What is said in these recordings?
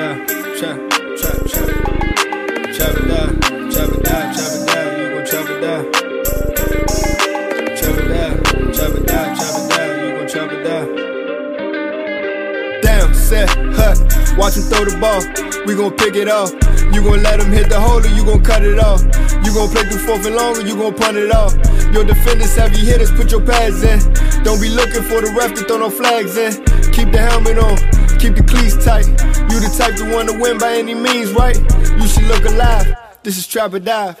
Down. Chop, chop, chop. Chop it down, chop it down, chop it down. You gon' chop it down. Chop it down, chop it down, chop it down. You gon' chop it down. Down, set, hut. Watch him throw the ball. We gon' pick it off. You gon' let him hit the hole or you gon' cut it off. You gon' play through fourth and long or you gon' punt it off. Your defenders, heavy hitters, put your pads in. Don't be looking for the ref to throw no flags in. Keep the helmet on, keep the cleats tight. You the type to want to win by any means, right? You should look alive. This is Trap or Dive.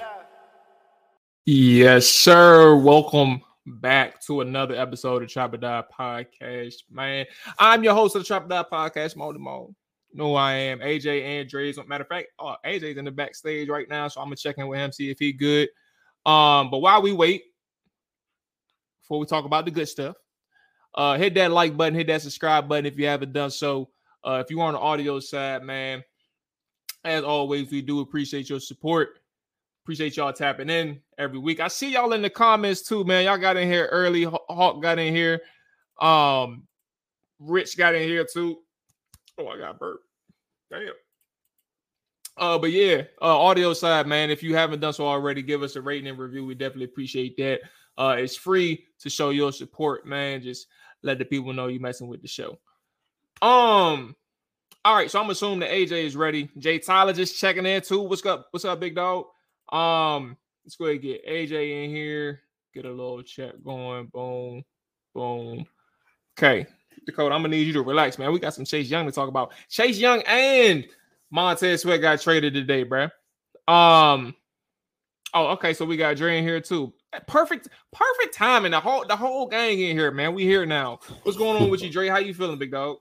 Yes, sir. Welcome back to another episode of Trap or Die Podcast, man. I'm your host of the Trap or Die Podcast, Mo Mo. Who I am, AJ and Dre. Matter of fact, oh, AJ's in the backstage right now, so I'm gonna check in with him, see if he good. Um, but while we wait, before we talk about the good stuff, uh, hit that like button, hit that subscribe button if you haven't done so. Uh, if you're on the audio side, man, as always, we do appreciate your support. Appreciate y'all tapping in every week. I see y'all in the comments too, man. Y'all got in here early. Hawk got in here. Um, Rich got in here too. Oh, I got burp. Damn. Uh, but yeah, uh, audio side, man. If you haven't done so already, give us a rating and review. We definitely appreciate that. Uh, it's free to show your support, man. Just let the people know you messing with the show. Um, all right, so I'm assuming that AJ is ready. Jay Tyler just checking in too. What's up? What's up, big dog? Um, let's go ahead and get AJ in here. Get a little chat going. Boom, boom. Okay, Dakota, I'm gonna need you to relax, man. We got some Chase Young to talk about. Chase Young and Montez Sweat got traded today, bruh. Um, oh, okay, so we got Dre in here too. Perfect, perfect timing. The whole the whole gang in here, man. We here now. What's going on with you, Dre? How you feeling, big dog?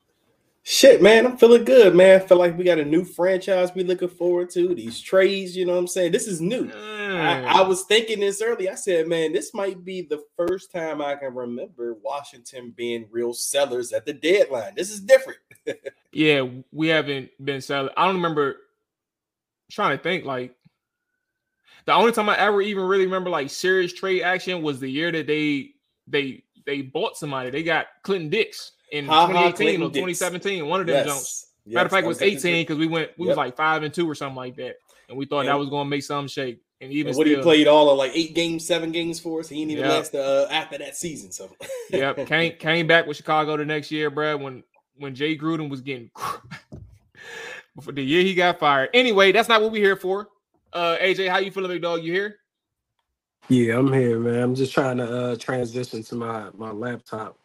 Shit, man, I'm feeling good, man. I feel like we got a new franchise we looking forward to. These trades, you know what I'm saying? This is new. I, I was thinking this early. I said, man, this might be the first time I can remember Washington being real sellers at the deadline. This is different. yeah, we haven't been selling. I don't remember trying to think like the only time I ever even really remember like serious trade action was the year that they they they bought somebody. They got Clinton Dix in Ha ha, 2018 Clinton or Dix. 2017. One of them Yes. Jones. Yes, Matter of fact, it was 18 because we went we Yep. was like five and two or something like that, and we thought that was going to make some shake. And even And what he played all of like eight games, seven games for us. He didn't even Yeah. last uh, after that season. So yep, came came back with Chicago the next year, Brad. When when Jay Gruden was getting before the year he got fired. Anyway, that's not what we're here for. Uh, AJ, how you feeling, big dog? You here? Yeah, I'm here, man. I'm just trying to uh transition to my my laptop.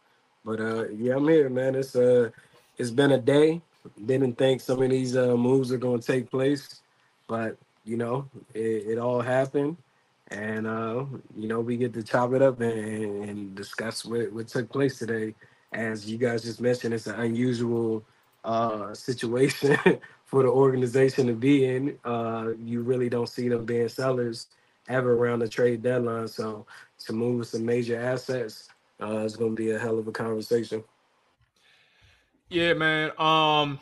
But uh yeah, I'm here, man. It's uh it's been a day. Didn't think some of these uh moves are gonna take place, but you know, it, it all happened. And uh, you know, we get to chop it up and, and discuss what, what took place today. As you guys just mentioned, it's an unusual uh, situation for the organization to be in. Uh, you really don't see them being sellers ever around the trade deadline. So to move some major assets, uh, it's going to be a hell of a conversation. Yeah, man. Um,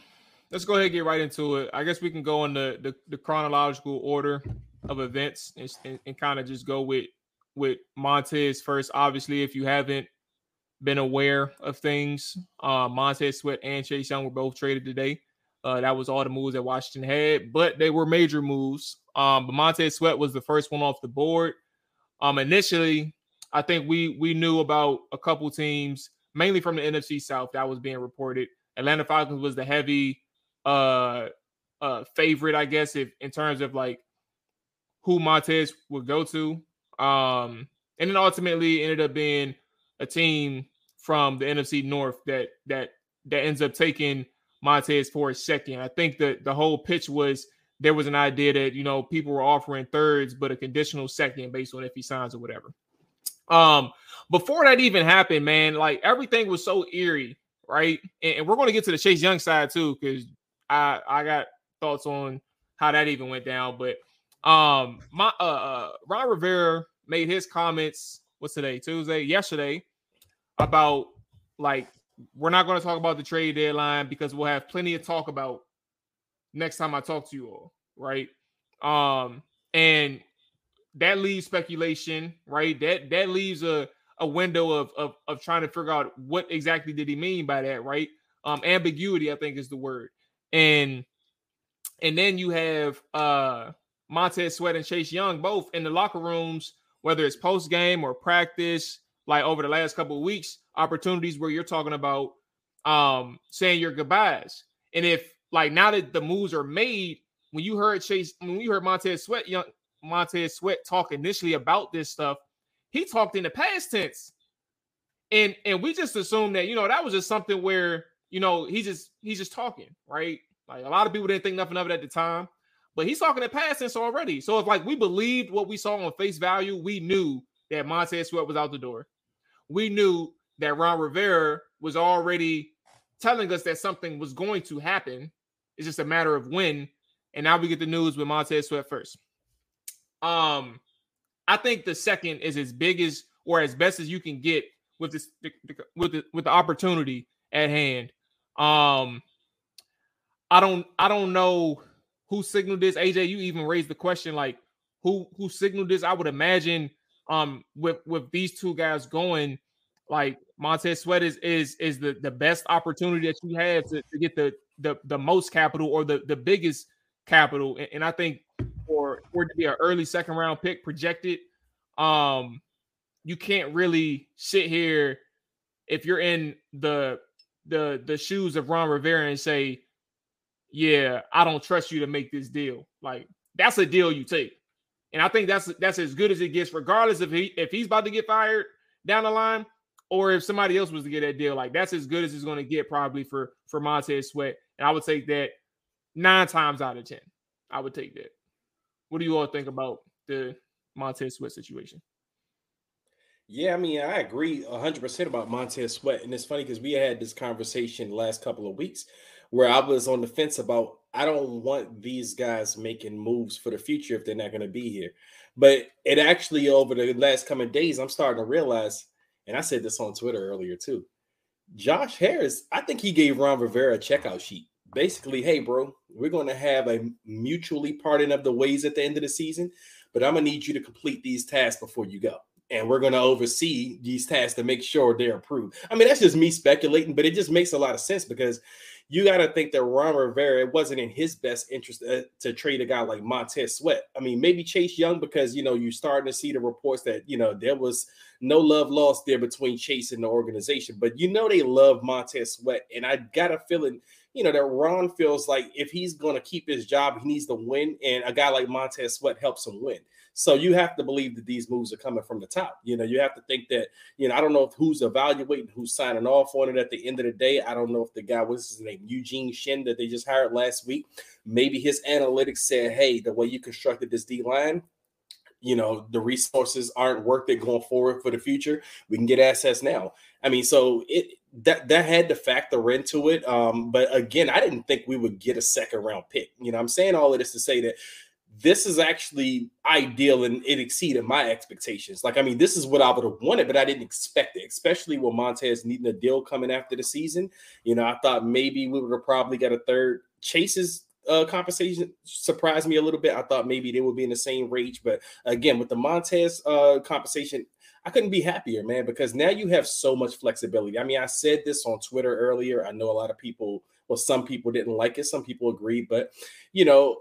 let's go ahead and get right into it. I guess we can go in the the, the chronological order of events and, and, and kind of just go with with Montez first. Obviously, if you haven't been aware of things, uh, Montez Sweat and Chase Young were both traded today. Uh, that was all the moves that Washington had, but they were major moves. Um, but Montez Sweat was the first one off the board. Um, initially, I think we we knew about a couple teams, mainly from the NFC South, that was being reported. Atlanta Falcons was the heavy uh uh favorite, I guess, if in terms of like who Montez would go to. Um, and then ultimately ended up being a team from the NFC North that that that ends up taking Montez for a second. I think that the whole pitch was there was an idea that you know people were offering thirds, but a conditional second based on if he signs or whatever. Um, before that even happened, man, like everything was so eerie, right? And, and we're going to get to the Chase Young side too, because I I got thoughts on how that even went down. But um, my uh, uh Ron Rivera made his comments. What's today? Tuesday. Yesterday about like we're not going to talk about the trade deadline because we'll have plenty of talk about next time I talk to you all, right? Um, and that leaves speculation, right? That that leaves a a window of of of trying to figure out what exactly did he mean by that, right? Um, ambiguity, I think, is the word. And and then you have uh Montez Sweat and Chase Young both in the locker rooms, whether it's post game or practice, like over the last couple of weeks, opportunities where you're talking about um saying your goodbyes. And if like now that the moves are made, when you heard Chase, when you heard Montez Sweat, young Montez Sweat talk initially about this stuff, he talked in the past tense. And and we just assumed that, you know, that was just something where, you know, he just he's just talking, right? Like a lot of people didn't think nothing of it at the time, but he's talking in past tense already. So if like we believed what we saw on face value, we knew that Montez Sweat was out the door. We knew that Ron Rivera was already telling us that something was going to happen. It's just a matter of when. And now we get the news with Montez Sweat first. Um, I think the second is as big as or as best as you can get with this with the with the opportunity at hand. Um, I don't I don't know who signaled this. AJ, you even raised the question like who who signaled this. I would imagine um with with these two guys going like Montez Sweat is is is the the best opportunity that you have to, to get the the the most capital or the the biggest capital. And, and I think for for to be an early second round pick projected um you can't really sit here if you're in the the the shoes of Ron Rivera and say yeah I don't trust you to make this deal. Like that's a deal you take. And I think that's that's as good as it gets regardless if he if he's about to get fired down the line or if somebody else was to get that deal, like that's as good as it's going to get probably for for Montez Sweat. And I would take that nine times out of ten. I would take that. What do you all think about the Montez Sweat situation? Yeah, I mean, I agree 100% about Montez Sweat. And it's funny because we had this conversation last couple of weeks where I was on the fence about I don't want these guys making moves for the future if they're not going to be here. But it actually, over the last coming days, I'm starting to realize and I said this on Twitter earlier too. Josh Harris, I think he gave Ron Rivera a checkout sheet. Basically, hey, bro, we're going to have a mutually parting of the ways at the end of the season, but I'm going to need you to complete these tasks before you go. And we're going to oversee these tasks to make sure they're approved. I mean, that's just me speculating, but it just makes a lot of sense because you got to think that Ron Rivera, it wasn't in his best interest uh, to trade a guy like Montez Sweat. I mean, maybe Chase Young because, you know, you're starting to see the reports that, you know, there was no love lost there between Chase and the organization. But, you know, they love Montez Sweat. And I got a feeling, you know, that Ron feels like if he's going to keep his job, he needs to win. And a guy like Montez Sweat helps him win. So you have to believe that these moves are coming from the top. You know, you have to think that, you know, I don't know who's evaluating, who's signing off on it at the end of the day. I don't know if the guy, what's his name, Eugene Shin, that they just hired last week, maybe his analytics said, hey, the way you constructed this D line, you know the resources aren't worth it going forward for the future we can get assets now i mean so it that that had to factor into it. Um, but again, I didn't think we would get a second round pick. You know, I'm saying all of this to say that this is actually ideal and it exceeded my expectations. Like, I mean, this is what I would have wanted, but I didn't expect it, especially with Montez needing a deal coming after the season. You know, I thought maybe we would have probably got a third. Chase's uh, compensation surprised me a little bit. I thought maybe they would be in the same range, but again, with the Montez uh, compensation, I couldn't be happier, man, because now you have so much flexibility. I mean, I said this on Twitter earlier. I know a lot of people, well, some people didn't like it, some people agreed, but you know,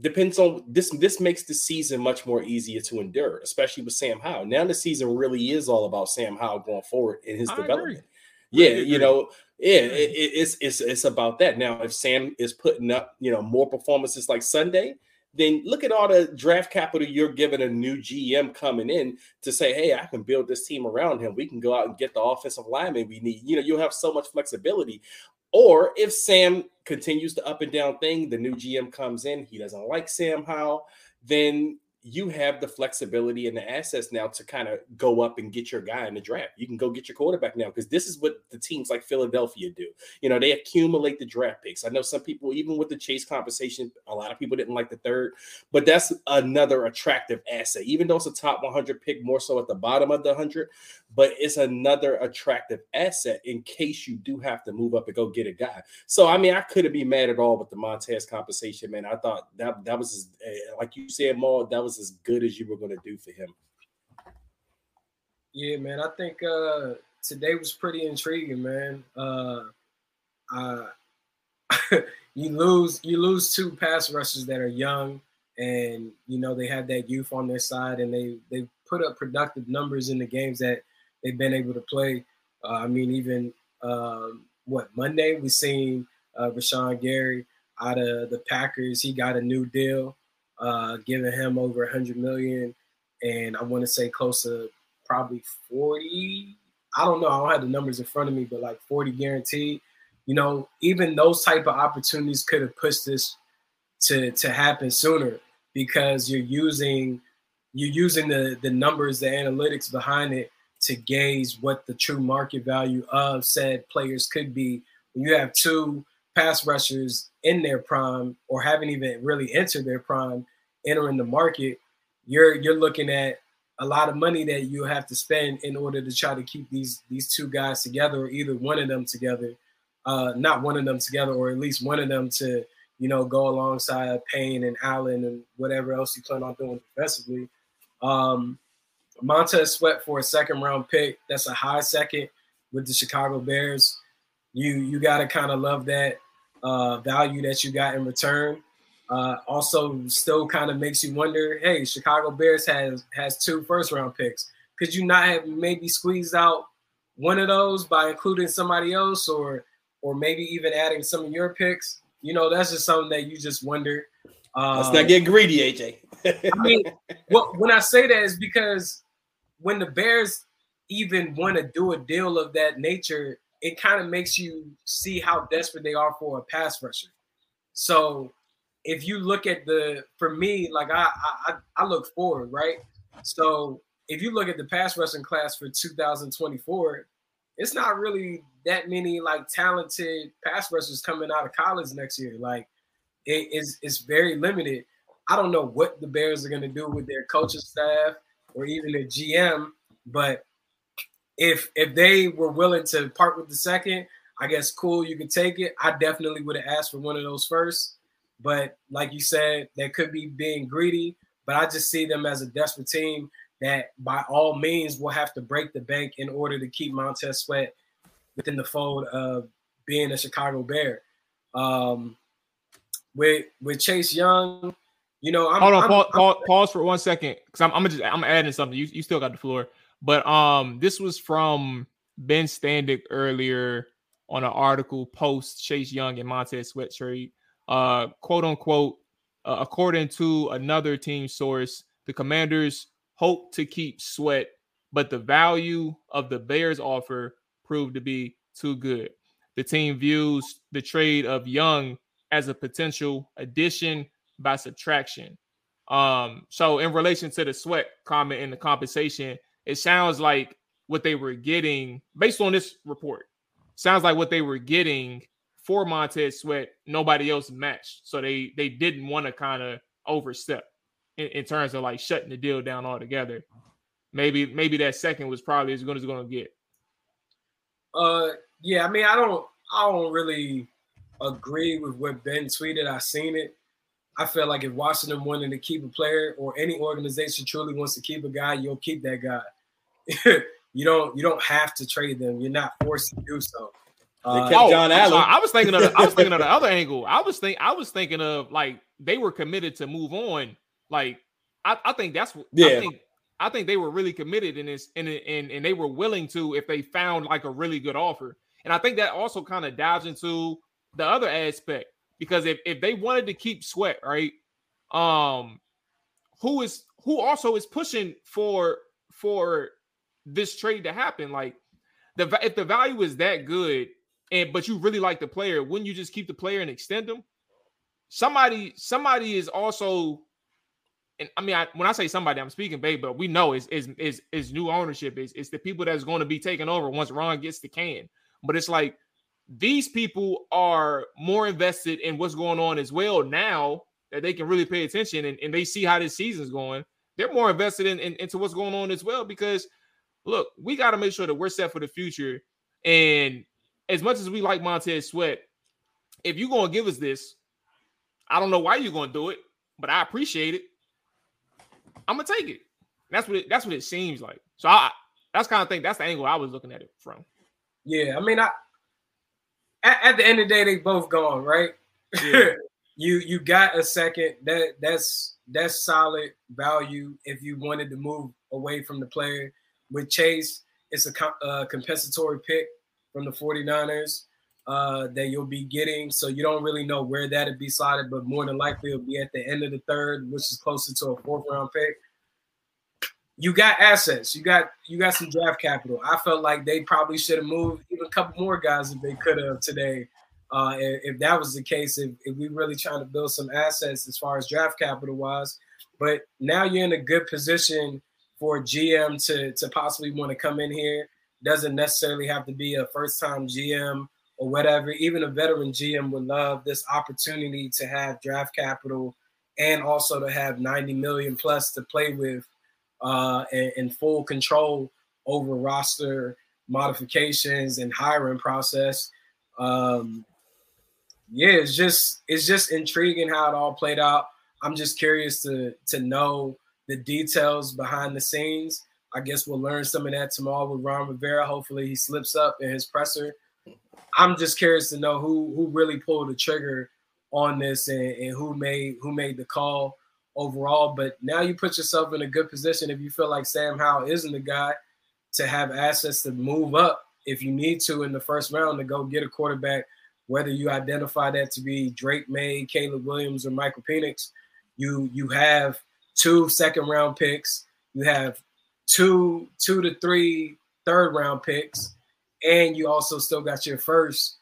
depends on this. This makes the season much more easier to endure, especially with Sam Howell. Now the season really is all about Sam Howell going forward in his I development. Agree. Yeah, you know, yeah, it, it's it's it's about that. Now, if Sam is putting up, you know, more performances like Sunday, then look at all the draft capital you're giving a new GM coming in to say, hey, I can build this team around him. We can go out and get the offensive lineman we need. You know, you'll have so much flexibility. Or if Sam continues the up and down thing, the new GM comes in, he doesn't like Sam Howell, then you have the flexibility and the assets now to kind of go up and get your guy in the draft. You can go get your quarterback now because this is what the teams like Philadelphia do. You know, they accumulate the draft picks. I know some people, even with the chase compensation, a lot of people didn't like the third, but that's another attractive asset, even though it's a top 100 pick, more so at the bottom of the 100 but it's another attractive asset in case you do have to move up and go get a guy. So I mean, I couldn't be mad at all with the Montez compensation, man. I thought that that was eh, like you said, Mual, that was as good as you were going to do for him. Yeah, man. I think uh today was pretty intriguing, man. Uh, uh you lose you lose two pass rushers that are young and you know they have that youth on their side and they they put up productive numbers in the games that they've been able to play. Uh, I mean, even um, what Monday we seen uh, Rashan Gary out of the Packers. He got a new deal, uh, giving him over 100 million, and I want to say close to probably 40. I don't know. I don't have the numbers in front of me, but like 40 guaranteed. You know, even those type of opportunities could have pushed this to to happen sooner because you're using you're using the the numbers, the analytics behind it to gauge what the true market value of said players could be. When you have two pass rushers in their prime or haven't even really entered their prime entering the market, you're you're looking at a lot of money that you have to spend in order to try to keep these these two guys together or either one of them together. Uh, not one of them together, or at least one of them to, you know, go alongside Payne and Allen and whatever else you plan on doing defensively. Um, Montez Sweat for a second round pick. That's a high second with the Chicago Bears. You you got to kind of love that uh, value that you got in return. Uh, also, still kind of makes you wonder. Hey, Chicago Bears has has two first round picks. Could you not have maybe squeezed out one of those by including somebody else, or or maybe even adding some of your picks? You know, that's just something that you just wonder. Let's not um, get greedy, AJ. I mean, well, when I say that is because when the Bears even want to do a deal of that nature, it kind of makes you see how desperate they are for a pass rusher. So if you look at the, for me, like I, I, I look forward, right? So if you look at the pass rushing class for 2024, it's not really that many like talented pass rushers coming out of college next year. Like it is, it's very limited. I don't know what the Bears are going to do with their coaching staff or even a GM. But if if they were willing to part with the second, I guess cool, you could take it. I definitely would have asked for one of those first. But like you said, that could be being greedy. But I just see them as a desperate team that by all means will have to break the bank in order to keep Montez Sweat within the fold of being a Chicago Bear. Um, with with Chase Young, you know, I'm, hold on, I'm, pause, I'm, pause, for one second because I'm, I'm just I'm adding something. You, you still got the floor, but um, this was from Ben Standig earlier on an article post Chase Young and Montez Sweat trade. Uh, quote unquote, uh, according to another team source, the Commanders hope to keep Sweat, but the value of the Bears offer proved to be too good. The team views the trade of Young as a potential addition by subtraction. Um, so in relation to the sweat comment and the compensation, it sounds like what they were getting based on this report sounds like what they were getting for Montez Sweat, nobody else matched. So they they didn't want to kind of overstep in, in, terms of like shutting the deal down altogether. Maybe maybe that second was probably as good as going to get. Uh, yeah. I mean, I don't I don't really agree with what Ben tweeted. I seen it. I feel like if Washington wanted to keep a player or any organization truly wants to keep a guy, you'll keep that guy. you don't you don't have to trade them. You're not forced to do so. Uh, oh, John Allen. I was thinking of the, I was thinking of the other angle. I was think I was thinking of like they were committed to move on. Like I, I think that's yeah. I think I think they were really committed in this and and and they were willing to if they found like a really good offer. And I think that also kind of dives into the other aspect because if, if they wanted to keep sweat, right? Um who is who also is pushing for for this trade to happen? Like the if the value is that good and but you really like the player, wouldn't you just keep the player and extend them? Somebody, somebody is also and I mean, I, when I say somebody, I'm speaking babe, but we know is is is is new ownership is it's the people that's going to be taking over once Ron gets the can. But it's like these people are more invested in what's going on as well now that they can really pay attention and, and they see how this season's going. They're more invested in, in into what's going on as well because look, we got to make sure that we're set for the future. And as much as we like Montez Sweat, if you're gonna give us this, I don't know why you're gonna do it, but I appreciate it. I'm gonna take it. That's what it, that's what it seems like. So I that's kind of thing. That's the angle I was looking at it from. Yeah, I mean, I at, at the end of the day, they both gone, right? Yeah. you you got a second. That that's that's solid value if you wanted to move away from the player. With Chase, it's a uh, compensatory pick from the 49ers uh, that you'll be getting. So you don't really know where that'd be slotted, but more than likely it'll be at the end of the third, which is closer to a fourth round pick. You got assets. You got you got some draft capital. I felt like they probably should have moved even a couple more guys if they could have today. Uh, if, if, that was the case, if, if we really trying to build some assets as far as draft capital wise, but now you're in a good position for GM to to possibly want to come in here. Doesn't necessarily have to be a first time GM or whatever. Even a veteran GM would love this opportunity to have draft capital and also to have 90 million plus to play with uh, and, and full control over roster modifications and hiring process. Um, yeah, it's just it's just intriguing how it all played out. I'm just curious to to know the details behind the scenes. I guess we'll learn some of that tomorrow with Ron Rivera. Hopefully, he slips up in his presser I'm just curious to know who who really pulled the trigger on this and, and who made who made the call overall. But now you put yourself in a good position if you feel like Sam Howell isn't the guy to have assets to move up if you need to in the first round to go get a quarterback, whether you identify that to be Drake Maye, Caleb Williams, or Michael Penix, you you have two second round picks, you have two two to three third round picks, and you also still got your first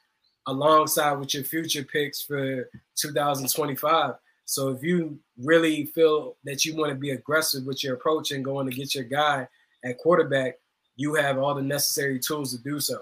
alongside with your future picks for 2025. So if you really feel that you want to be aggressive with your approach and going to get your guy at quarterback, you have all the necessary tools to do so.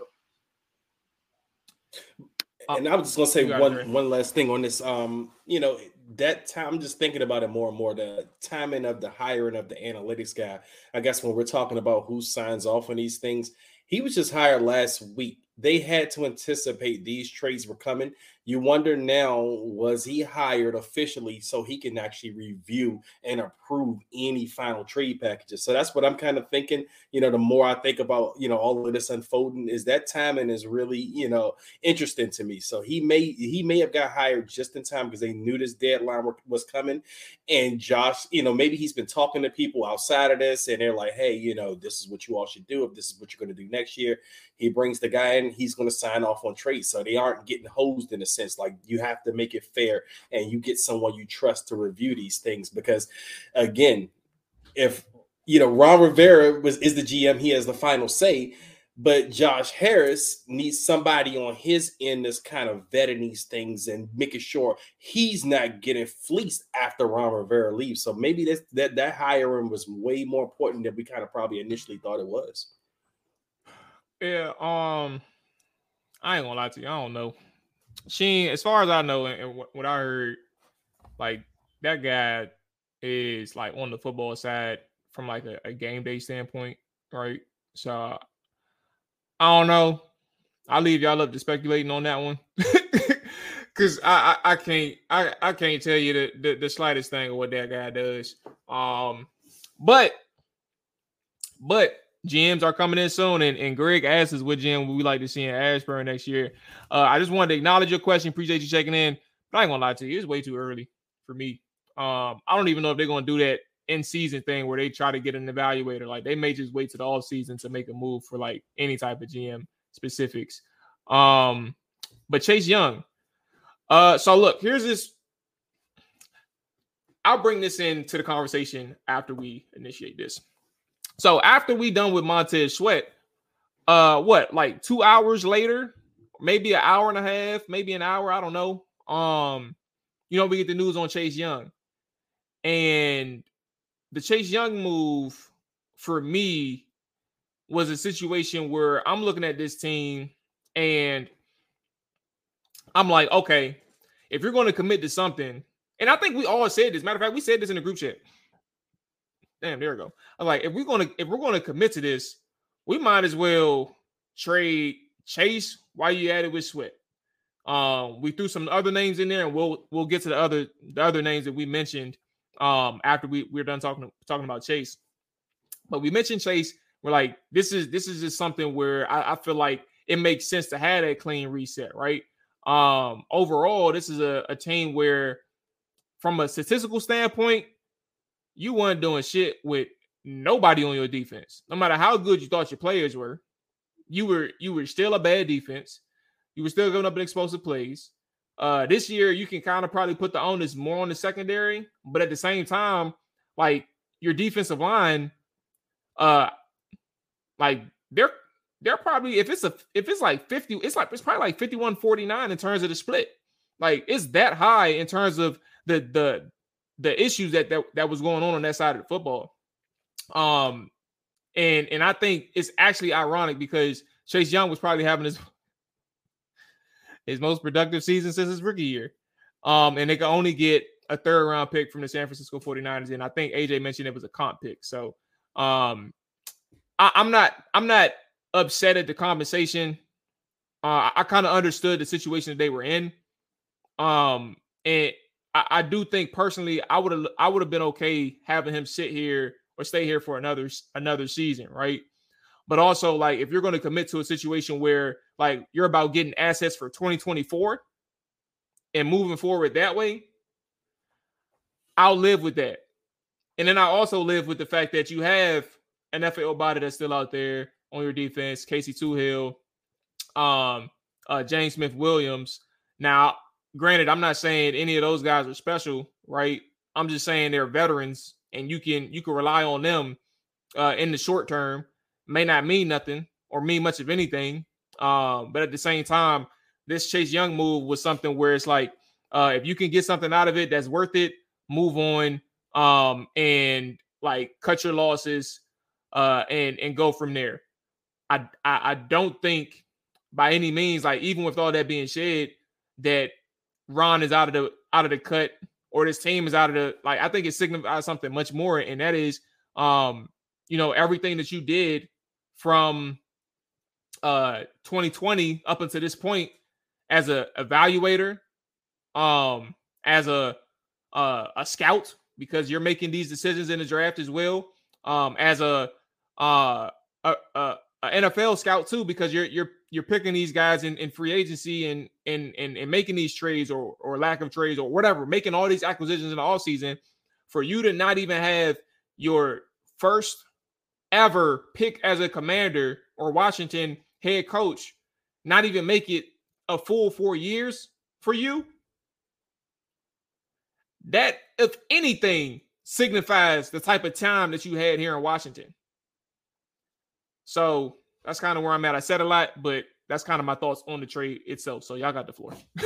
And I was just gonna say one one last thing on this. Um, you know, that time I'm just thinking about it more and more. The timing of the hiring of the analytics guy. I guess when we're talking about who signs off on these things, he was just hired last week. They had to anticipate these trades were coming. You wonder now, was he hired officially so he can actually review and approve any final trade packages? So that's what I'm kind of thinking. You know, the more I think about, you know, all of this unfolding, is that timing is really, you know, interesting to me. So he may he may have got hired just in time because they knew this deadline was coming. And Josh, you know, maybe he's been talking to people outside of this, and they're like, hey, you know, this is what you all should do if this is what you're going to do next year. He brings the guy in, he's going to sign off on trades. So they aren't getting hosed in a sense. Like you have to make it fair and you get someone you trust to review these things because, again, if you know Ron Rivera was is the GM, he has the final say. But Josh Harris needs somebody on his end that's kind of vetting these things and making sure he's not getting fleeced after Ron Rivera leaves. So maybe that that that hiring was way more important than we kind of probably initially thought it was. Yeah, um, I ain't gonna lie to you. I don't know. She, as far as I know, and what I heard, like that guy is like on the football side from like a, a game day standpoint, right? So I don't know. I'll leave y'all up to speculating on that one. Cause I, I, I can't I, I can't tell you the, the, the slightest thing of what that guy does. Um but but GMs are coming in soon, and, and Greg asks us what GM would we like to see in Ashburn next year. Uh, I just wanted to acknowledge your question. Appreciate you checking in. But I ain't gonna lie to you, it's way too early for me. Um, I don't even know if they're gonna do that in season thing where they try to get an evaluator. Like they may just wait to the off season to make a move for like any type of GM specifics. Um, but Chase Young. Uh, so look, here's this. I'll bring this into the conversation after we initiate this. So after we done with Montez Sweat, uh, what like two hours later, maybe an hour and a half, maybe an hour, I don't know. Um, you know, we get the news on Chase Young, and the Chase Young move for me was a situation where I'm looking at this team and I'm like, okay, if you're going to commit to something, and I think we all said this. Matter of fact, we said this in the group chat. Damn, there we go. I'm like, if we're gonna if we're gonna commit to this, we might as well trade Chase while you at it with Sweat. Um, we threw some other names in there, and we'll we'll get to the other the other names that we mentioned um after we we're done talking talking about Chase. But we mentioned Chase. We're like, this is this is just something where I, I feel like it makes sense to have a clean reset, right? Um, overall, this is a, a team where, from a statistical standpoint, you weren't doing shit with nobody on your defense. No matter how good you thought your players were, you were you were still a bad defense. You were still giving up in explosive plays. Uh, this year, you can kind of probably put the onus more on the secondary, but at the same time, like your defensive line, uh, like they're they're probably if it's a if it's like 50, it's like it's probably like 51 49 in terms of the split. Like it's that high in terms of the the the issues that, that that was going on on that side of the football. Um, and and I think it's actually ironic because Chase Young was probably having his his most productive season since his rookie year. Um, and they could only get a third round pick from the San Francisco 49ers. And I think AJ mentioned it was a comp pick. So um I, am not I'm not upset at the compensation. Uh, I, I kind of understood the situation that they were in. Um, and I, I do think personally, I would have I would have been okay having him sit here or stay here for another another season, right? But also, like, if you're going to commit to a situation where like you're about getting assets for 2024 and moving forward that way, I'll live with that. And then I also live with the fact that you have an FAO body that's still out there on your defense, Casey Toohill, um, uh, James Smith Williams. Now, granted, I'm not saying any of those guys are special, right? I'm just saying they're veterans, and you can you can rely on them uh, in the short term. May not mean nothing or mean much of anything, um, but at the same time, this Chase Young move was something where it's like, uh, if you can get something out of it that's worth it, move on, um, and like cut your losses, uh, and and go from there. I, I I don't think by any means, like even with all that being said, that Ron is out of the out of the cut or this team is out of the like I think it signifies something much more, and that is um, you know, everything that you did from uh 2020 up until this point as a evaluator, um, as a uh, a scout, because you're making these decisions in the draft as well, um, as a uh a, a, NFL scout too, because you're you're you're picking these guys in, in free agency and, and and and making these trades or or lack of trades or whatever, making all these acquisitions in the offseason for you to not even have your first ever pick as a commander or Washington head coach, not even make it a full four years for you. That, if anything, signifies the type of time that you had here in Washington. So that's kind of where I'm at. I said a lot, but that's kind of my thoughts on the trade itself. So y'all got the floor.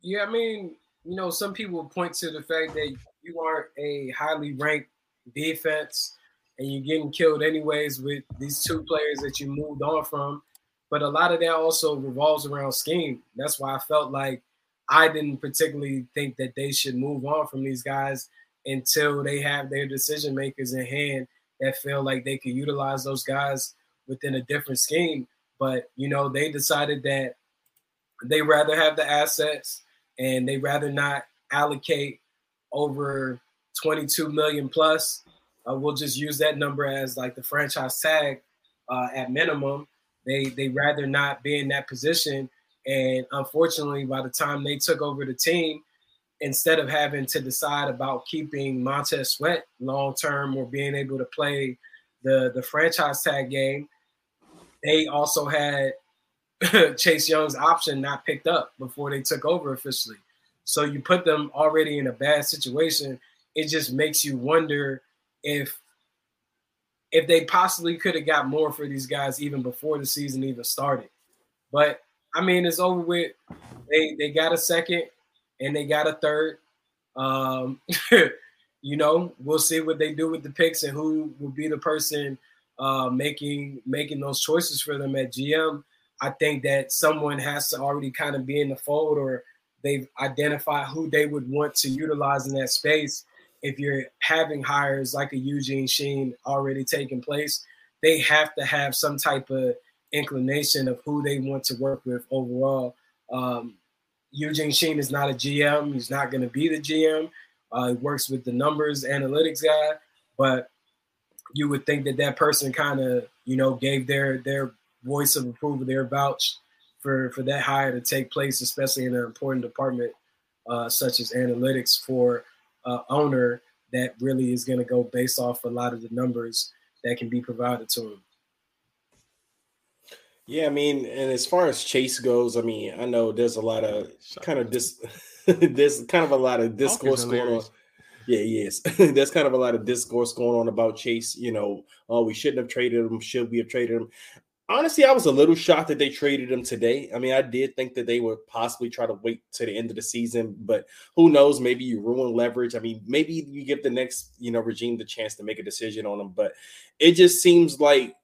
yeah, I mean, you know, some people point to the fact that you aren't a highly ranked defense and you're getting killed anyways with these two players that you moved on from. but a lot of that also revolves around scheme. That's why I felt like I didn't particularly think that they should move on from these guys until they have their decision makers in hand that feel like they could utilize those guys within a different scheme. But you know, they decided that they rather have the assets and they rather not allocate over 22 million plus. Uh, we'll just use that number as like the franchise tag uh, at minimum. They they rather not be in that position. And unfortunately, by the time they took over the team, instead of having to decide about keeping Montez Sweat long term or being able to play the the franchise tag game, they also had Chase Young's option not picked up before they took over officially. So you put them already in a bad situation. It just makes you wonder if if they possibly could have got more for these guys even before the season even started. But I mean, it's over with. They they got a second and they got a third. Um, you know, we'll see what they do with the picks and who will be the person uh, making making those choices for them at GM. I think that someone has to already kind of be in the fold or they've identified who they would want to utilize in that space. If you're having hires like a Eugene Shin already taking place, they have to have some type of inclination of who they want to work with overall. Um, Eugene Shin is not a GM. He's not going to be the GM. Uh, he works with the numbers analytics guy, but you would think that that person kind of, you know, gave their their voice of approval, their vouch for for that hire to take place, especially in an important department uh, such as analytics for uh, owner that really is going to go based off a lot of the numbers that can be provided to him. Yeah, I mean, and as far as Chase goes, I mean, I know there's a lot of kind of this, there's kind of a lot of discourse going on. Yeah, yes. There's kind of a lot of discourse going on about Chase. You know, oh, we shouldn't have traded him. Should we have traded him? Honestly, I was a little shocked that they traded him today. I mean, I did think that they would possibly try to wait to the end of the season, but who knows? Maybe you ruin leverage. I mean, maybe you give the next, you know, regime the chance to make a decision on him. But it just seems like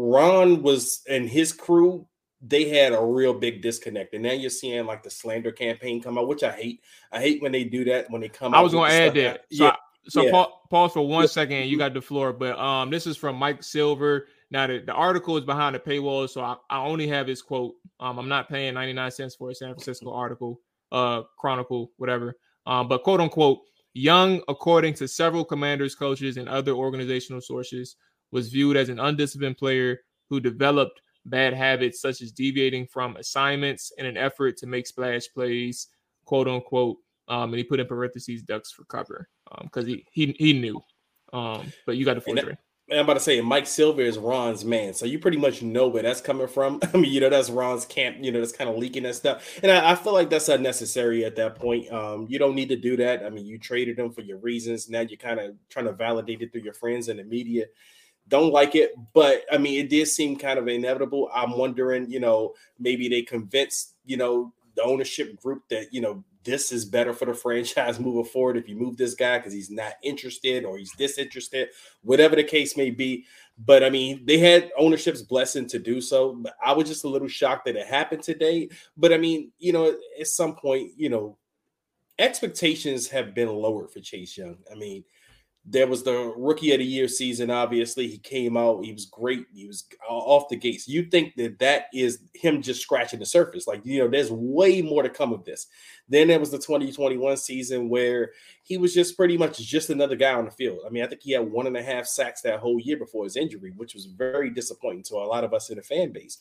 Ron was and his crew they had a real big disconnect, and now you're seeing like the slander campaign come out, which I hate. I hate when they do that when they come. I was going to add that. So, yeah. I, so yeah. pause for one second. You got the floor, but um, this is from Mike Silver. Now the, the article is behind the paywall, so I, I only have his quote. Um, I'm not paying 99 cents for a San Francisco article, uh, chronicle, whatever. Um, but quote unquote, Young, according to several commanders, coaches, and other organizational sources, was viewed as an undisciplined player who developed bad habits such as deviating from assignments in an effort to make splash plays, quote unquote. Um, and he put in parentheses ducks for cover because um, he he he knew. Um, but you got the four I'm about to say Mike Silver is Ron's man, so you pretty much know where that's coming from. I mean, you know, that's Ron's camp. You know, that's kind of leaking that stuff, and I, I, feel like that's unnecessary at that point. Um, you don't need to do that. I mean, you traded him for your reasons. Now you're kind of trying to validate it through your friends and the media don't like it, but I mean, it did seem kind of inevitable. I'm wondering, you know, maybe they convinced, you know, the ownership group that, you know, this is better for the franchise moving forward if you move this guy because he's not interested or he's disinterested, whatever the case may be. But I mean, they had ownership's blessing to do so. But I was just a little shocked that it happened today. But I mean, you know, at some point, you know, expectations have been lowered for Chase Young. I mean, there was the rookie of the year season. Obviously, he came out. He was great. He was off the gates. You think that that is him just scratching the surface? Like you know, there's way more to come of this. Then there was the 2021 season where he was just pretty much just another guy on the field. I mean, I think he had one and a half sacks that whole year before his injury, which was very disappointing to a lot of us in the fan base.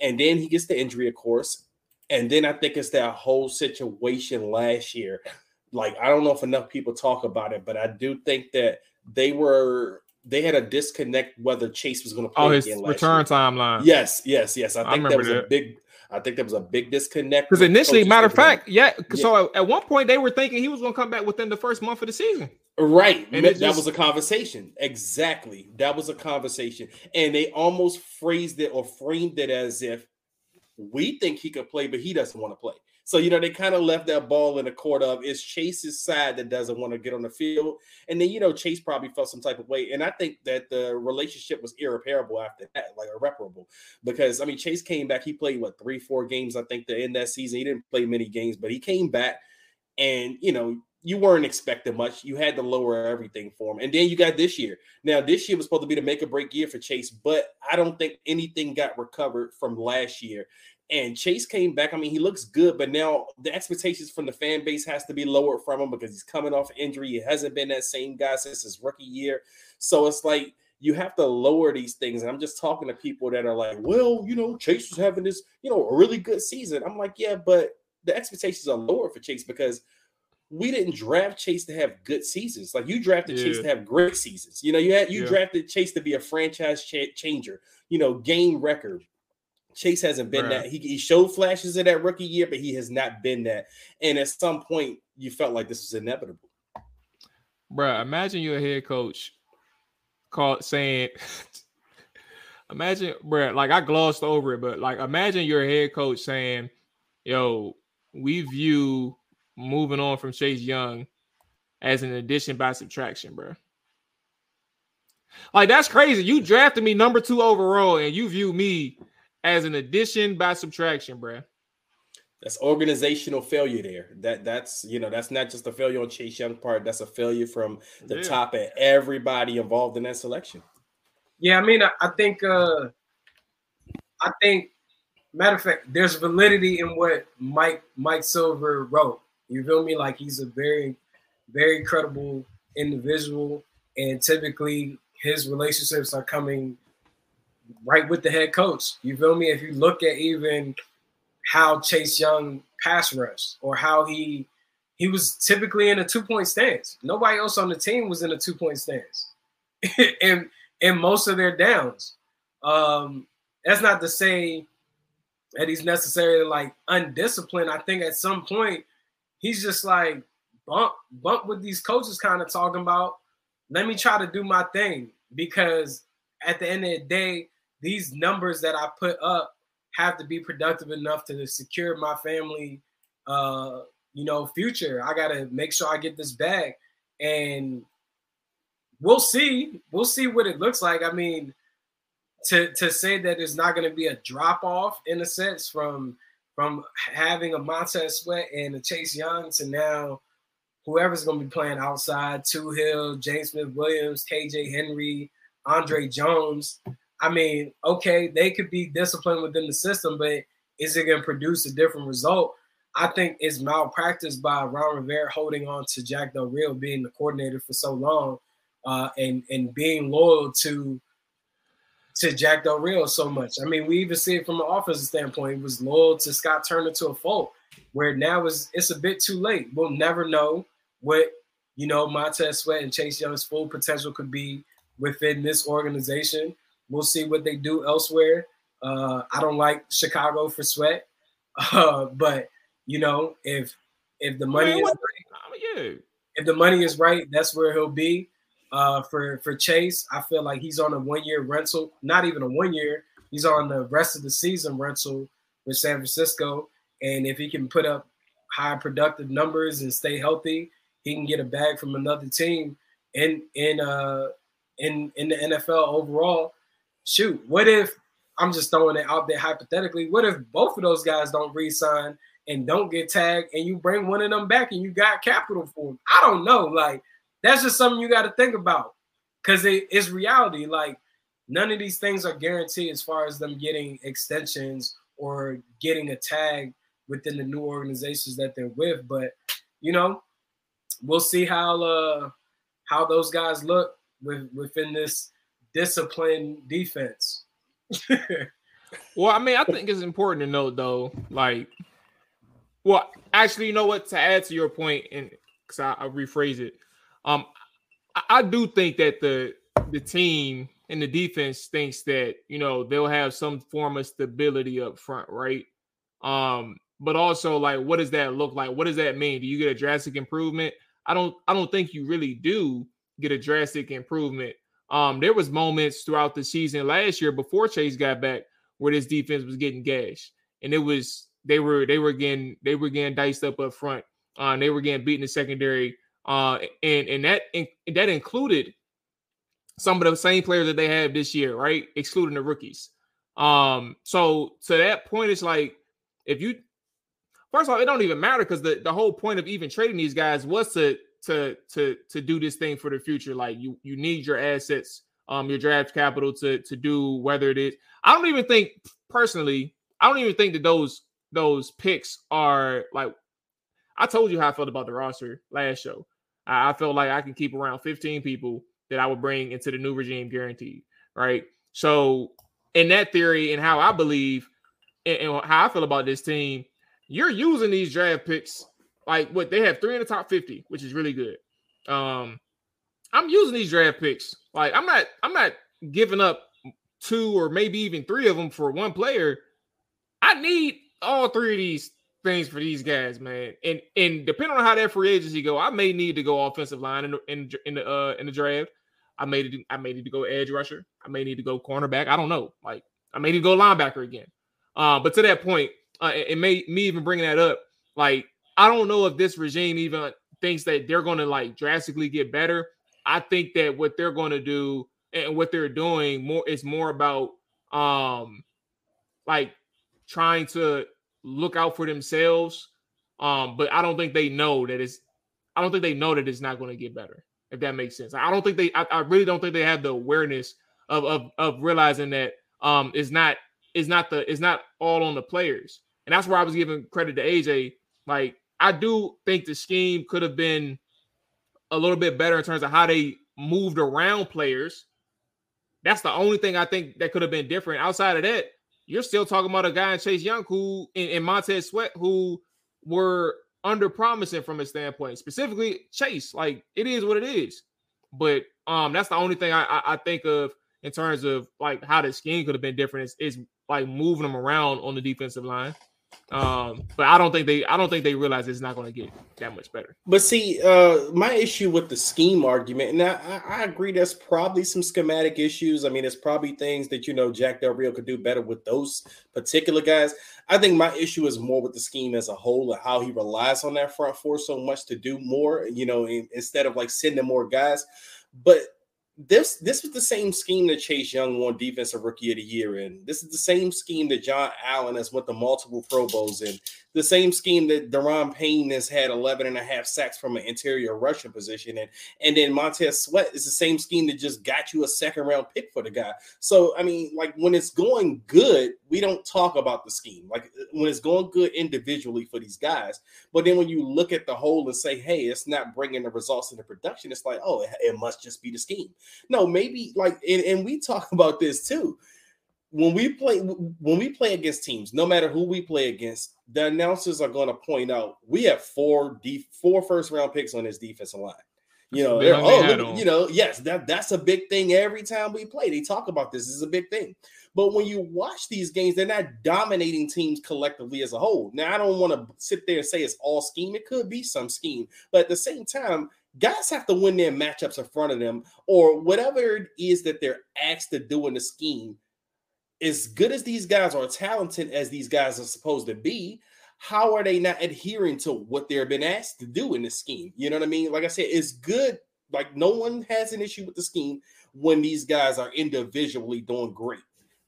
And then he gets the injury, of course. And then I think it's that whole situation last year like I don't know if enough people talk about it, but I do think that they were they had a disconnect whether Chase was going to play oh, his return year. timeline. Yes, yes, yes. I think I that was that. a big. I think that was a big disconnect because initially, matter of fact, yeah, yeah. So at one point they were thinking he was going to come back within the first month of the season. Right, and that just... was a conversation. Exactly, that was a conversation, and they almost phrased it or framed it as if we think he could play, but he doesn't want to play. So, you know, they kind of left that ball in the court of it's Chase's side that doesn't want to get on the field. And then, you know, Chase probably felt some type of way. And I think that the relationship was irreparable after that, like irreparable. Because, I mean, Chase came back. He played, what, three, four games, I think, to end that season. He didn't play many games, but he came back. And, you know, you weren't expecting much. You had to lower everything for him. And then you got this year. Now, this year was supposed to be the make or break year for Chase, but I don't think anything got recovered from last year. And Chase came back. I mean, he looks good, but now the expectations from the fan base has to be lowered from him because he's coming off injury. He hasn't been that same guy since his rookie year. So it's like you have to lower these things. And I'm just talking to people that are like, well, you know, Chase was having this, you know, a really good season. I'm like, yeah, but the expectations are lower for Chase because we didn't draft Chase to have good seasons. Like you drafted yeah. Chase to have great seasons. You know, you had you yeah. drafted Chase to be a franchise ch- changer. You know, game record, Chase hasn't been right. that. He, he showed flashes of that rookie year, but he has not been that. And at some point, you felt like this was inevitable. Bruh, imagine you're a head coach called saying, imagine, bruh, like I glossed over it, but like imagine your head coach saying, yo, we view moving on from Chase Young as an addition by subtraction, bro. Like that's crazy. You drafted me number two overall, and you view me as an addition by subtraction, bro. That's organizational failure there. That that's you know that's not just a failure on Chase Young part. That's a failure from the yeah. top at everybody involved in that selection. Yeah, I mean, I, I think uh I think matter of fact, there's validity in what Mike Mike Silver wrote. You feel me? Like he's a very, very credible individual, and typically his relationships are coming right with the head coach. You feel me? If you look at even how Chase Young pass rushed or how he he was typically in a two point stance. Nobody else on the team was in a two point stance, and in most of their downs. Um, that's not to say that he's necessarily like undisciplined. I think at some point he's just like bump bump with these coaches kind of talking about. Let me try to do my thing because at the end of the day, these numbers that I put up have to be productive enough to secure my family uh you know future. I got to make sure I get this bag and we'll see. We'll see what it looks like. I mean, to to say that there's not to be a drop off in a sense from from having a Montez Sweat and a Chase Young to now whoever's going to be playing outside, Toohill, James Smith Williams, KJ Henry, Andre Jones. I mean, okay, they could be disciplined within the system, but is it going to produce a different result? I think it's malpractice by Ron Rivera holding on to Jack Del Rio being the coordinator for so long uh, and and being loyal to to Jack Del Rio so much. I mean, we even see it from an offensive standpoint. He was loyal to Scott Turner to a fault, where now is it's a bit too late. We'll never know what you know Montez Sweat and Chase Young's full potential could be within this organization. We'll see what they do elsewhere. Uh, I don't like Chicago for Sweat, uh, but you know if if the money Man, is right, if the money is right, that's where he'll be. Uh, for for Chase, I feel like he's on a one year rental, not even a one year. He's on the rest of the season rental with San Francisco, and if he can put up high productive numbers and stay healthy, he can get a bag from another team in in uh in in the NFL overall. Shoot, what if I'm just throwing it out there hypothetically? What if both of those guys don't re-sign and don't get tagged, and you bring one of them back and you got capital for them? I don't know. Like that's just something you got to think about because it, it's reality. Like none of these things are guaranteed as far as them getting extensions or getting a tag within the new organizations that they're with. But you know, we'll see how uh how those guys look with within this disciplined defense. well, I mean, I think it's important to note though, like, well, actually, you know what? To add to your point, and because I, I rephrase it, um, I, I do think that the the team and the defense thinks that you know they'll have some form of stability up front, right? Um, but also like, what does that look like? What does that mean? Do you get a drastic improvement? I don't. I don't think you really do get a drastic improvement. Um, there was moments throughout the season last year before Chase got back where this defense was getting gashed, and it was they were they were getting they were getting diced up up front. Uh, they were getting beaten in secondary. Uh, and and that and that included some of the same players that they have this year, right? Excluding the rookies. Um, so to that point, it's like if you first of all, it don't even matter because the, the whole point of even trading these guys was to to to to do this thing for the future. Like you you need your assets, um, your draft capital to to do whether it is. I don't even think personally, I don't even think that those those picks are like I told you how I felt about the roster last show. I, I felt like I can keep around 15 people that I would bring into the new regime guaranteed. Right. So in that theory and how I believe and, and how I feel about this team, you're using these draft picks like what they have three in the top 50, which is really good. Um, I'm using these draft picks. Like I'm not, I'm not giving up two or maybe even three of them for one player. I need all three of these things for these guys, man. And and depending on how that free agency go, I may need to go offensive line in the in, in the uh in the draft. I may need I may need to go edge rusher. I may need to go cornerback. I don't know. Like I may need to go linebacker again. Uh, but to that point, uh, it may me even bringing that up. Like I don't know if this regime even thinks that they're going to like drastically get better. I think that what they're going to do and what they're doing more is more about um like trying to look out for themselves. Um, but I don't think they know that it's I don't think they know that it's not going to get better, if that makes sense. I don't think they I, I really don't think they have the awareness of of of realizing that um it's not it's not the it's not all on the players. And that's where I was giving credit to AJ. Like I do think the scheme could have been a little bit better in terms of how they moved around players. That's the only thing I think that could have been different. Outside of that, you're still talking about a guy in Chase Young who and, Montez Sweat who were under promising from a standpoint, specifically Chase. Like it is what it is. But um, that's the only thing I, I, I think of in terms of like how the scheme could have been different is, is like moving them around on the defensive line. Um, but I don't think they I don't think they realize it's not going to get that much better. But see, uh, my issue with the scheme argument, and I, I agree, that's probably some schematic issues. I mean, it's probably things that you know Jack Del Rio could do better with those particular guys. I think my issue is more with the scheme as a whole and how he relies on that front four so much to do more, you know, in, instead of like sending more guys. But this this was the same scheme that Chase Young won Defensive Rookie of the Year in. This is the same scheme that John Allen has went the multiple Pro Bowls in. The same scheme that Da'Ron Payne has had 11 and a half sacks from an interior Russian position in. And then Montez Sweat is the same scheme that just got you a second round pick for the guy. So, I mean, like when it's going good, we don't talk about the scheme. Like when it's going good individually for these guys. But then when you look at the whole and say, hey, it's not bringing the results in the production, it's like, oh, it, it must just be the scheme. No, maybe like, and, and we talk about this too. When we play, when we play against teams, no matter who we play against, the announcers are going to point out we have four def- four first round picks on this defensive line. You know, oh, look, you know, yes, that that's a big thing every time we play. They talk about this. this is a big thing. But when you watch these games, they're not dominating teams collectively as a whole. Now, I don't want to sit there and say it's all scheme. It could be some scheme, but at the same time, guys have to win their matchups in front of them, or whatever it is that they're asked to do in the scheme. As good as these guys are, talented as these guys are supposed to be, how are they not adhering to what they're been asked to do in the scheme? You know what I mean? Like I said, it's good. Like no one has an issue with the scheme when these guys are individually doing great.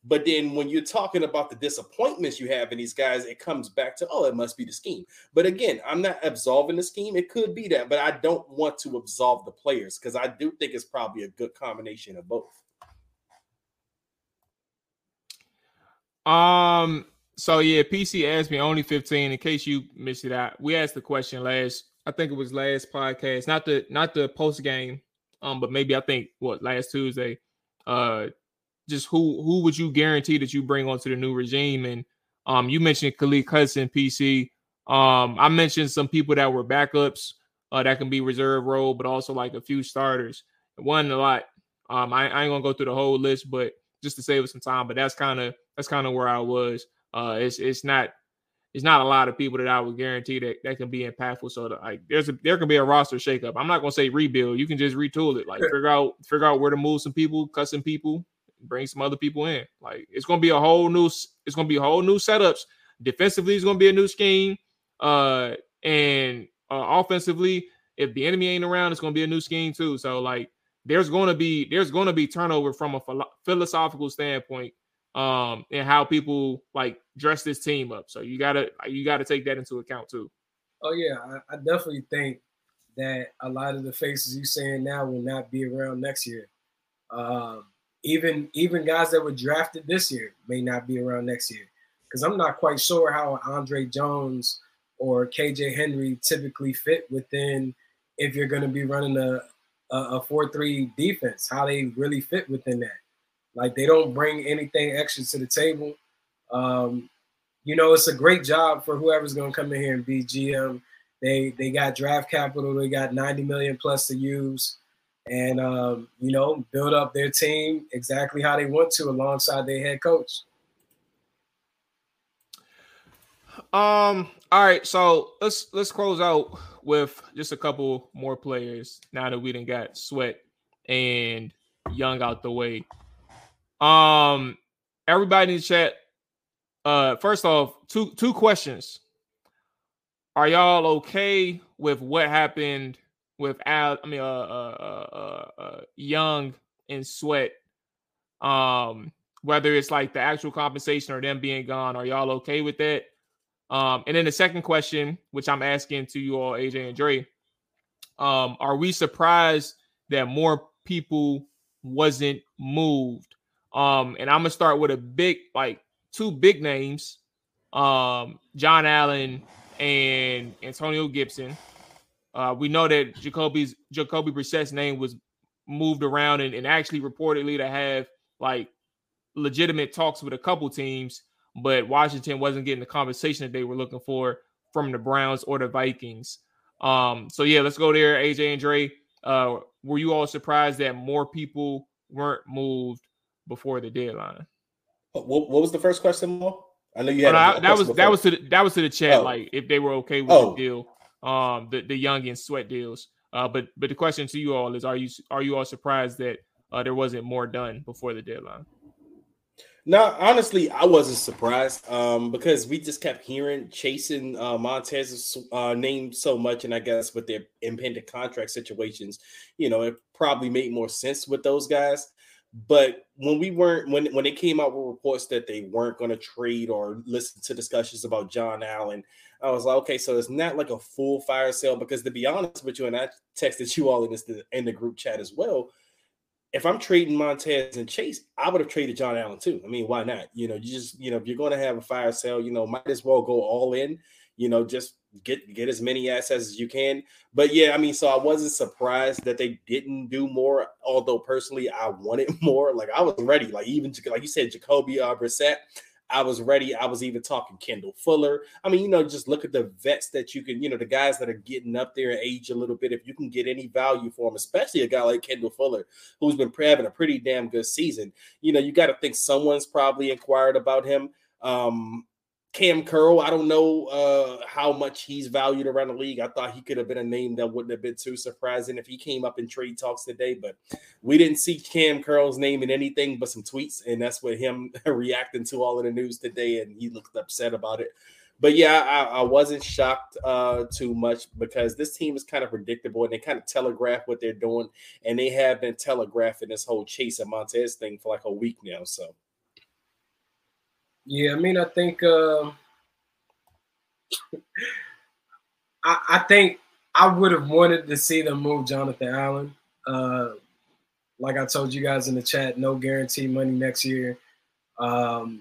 But then when you're talking about the disappointments you have in these guys, it comes back to, oh, it must be the scheme. But again, I'm not absolving the scheme. It could be that, but I don't want to absolve the players because I do think it's probably a good combination of both. Um, so yeah, PC asked me only 15. In case you missed it out, we asked the question last, I think it was last podcast, not the not the post game, um, but maybe I think what last Tuesday. Uh just who who would you guarantee that you bring onto the new regime? And um, you mentioned Khaleke Hudson, PC. Um, I mentioned some people that were backups uh, that can be reserve role, but also like a few starters. One a lot. Um, I, I, ain't gonna go through the whole list, but just to save us some time. But that's kind of that's kind of where I was. Uh, it's it's not it's not a lot of people that I would guarantee that that can be impactful. So like there's a there can be a roster shakeup. I'm not gonna say rebuild. You can just retool it. Like figure out figure out where to move some people, cut some people, bring some other people in. Like it's gonna be a whole new it's gonna be a whole new setups defensively going to be a new scheme, uh, and uh, offensively, if Bieniemy ain't around, it's to be a new scheme too. So like, there's to be there's to be turnover from a philosophical standpoint, um, and how people like dress this team up. So you gotta you gotta take that into account too. Oh yeah, I, I definitely think that a lot of the faces you're saying now will not be around next year. Um, even even guys that were drafted this year may not be around next year because I'm not quite sure how Andre Jones or KJ Henry typically fit within if you're going to be running a a four three defense, how they really fit within that. Like they don't bring anything extra to the table. Um, you know, it's a great job for whoever's going to come in here and be GM. They they got draft capital. They got 90 million plus to use and um, you know build up their team exactly how they want to alongside their head coach. Um. All right. So let's let's close out with just a couple more players now that we didn't got Sweat and Young out the way. Um. Everybody in the chat. Uh. First off, two two questions. Are y'all okay with what happened with Al, I mean, uh, uh, uh, uh, Young and Sweat. Um, whether it's like the actual compensation or them being gone, are y'all okay with that? Um, and then the second question, which I'm asking to you all, AJ and Dre, um, are we surprised that more people wasn't moved? Um, and I'm gonna start with a big, like two big names, um, John Allen and Antonio Gibson. Uh, we know that Jacoby's Jacoby Brissett's name was moved around and, and actually reportedly to have like legitimate talks with a couple teams, but Washington wasn't getting the conversation that they were looking for from the Browns or the Vikings. Um, so yeah, let's go there, AJ and Dre. Uh, were you all surprised that more people weren't moved before the deadline? What, what was the first question, Mo? I know you had oh, that was before. that was to the, that was to the chat, oh. like if they were okay with oh. the deal um the the young and sweat deals. Uh, but but the question to you all is: Are you are you all surprised that uh, there wasn't more done before the deadline? No, honestly, I wasn't surprised um, because we just kept hearing chasing uh, Montez's uh, name so much, and I guess with their impending contract situations, you know, it probably made more sense with those guys. But when we weren't when when it came out with reports that they weren't going to trade or listen to discussions about John Allen, I was like, okay, so it's not like a full fire sale because to be honest with you, and I texted you all in this in the group chat as well. If I'm trading Montez and Chase, I would have traded John Allen too. I mean, why not? You know, you just you know, if you're going to have a fire sale, you know, might as well go all in. You know, just get get as many assets as you can. But yeah, I mean, so I wasn't surprised that they didn't do more. Although personally, I wanted more. Like I was ready. Like even like you said, Jacoby uh, Brissett. I was ready. I was even talking Kendall Fuller. I mean, you know, just look at the vets that you can, you know, the guys that are getting up there age a little bit. If you can get any value for them, especially a guy like Kendall Fuller, who's been having a pretty damn good season, you know, you got to think someone's probably inquired about him. Um, Cam Curl, I don't know uh, how much he's valued around the league. I thought he could have been a name that wouldn't have been too surprising if he came up in trade talks today, but we didn't see Cam Curl's name in anything but some tweets, and that's what him reacting to all of the news today, and he looked upset about it. But yeah, I, I wasn't shocked uh, too much because this team is kind of predictable and they kind of telegraph what they're doing, and they have been telegraphing this whole Chase and Montez thing for like a week now. So. Yeah, I mean, I think uh, I, I, think I would have wanted to see them move Jonathan Allen. Uh, like I told you guys in the chat, no guarantee money next year. Um,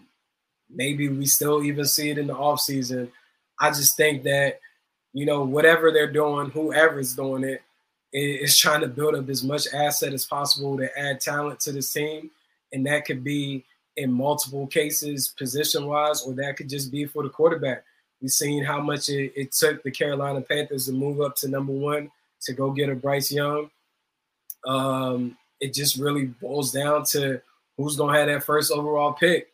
maybe we still even see it in the offseason. I just think that, you know, whatever they're doing, whoever's doing it, is trying to build up as much asset as possible to add talent to this team. And that could be in multiple cases position wise, or that could just be for the quarterback. We've seen how much it, it, took the Carolina Panthers to move up to number one to go get a Bryce Young. Um, it just really boils down to who's going to have that first overall pick.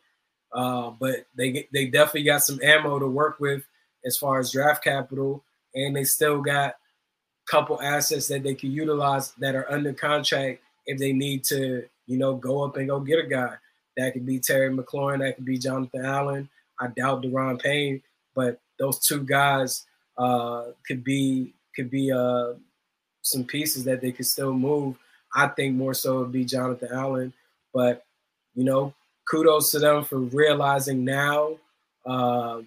Uh, but they they definitely got some ammo to work with as far as draft capital, and they still got a couple assets that they can utilize that are under contract if they need to, you know, go up and go get a guy. That could be Terry McLaurin. That could be Jonathan Allen. I doubt Da'Ron Payne, but those two guys uh, could be could be uh, some pieces that they could still move. I think more so it'd be Jonathan Allen, but you know, kudos to them for realizing now uh,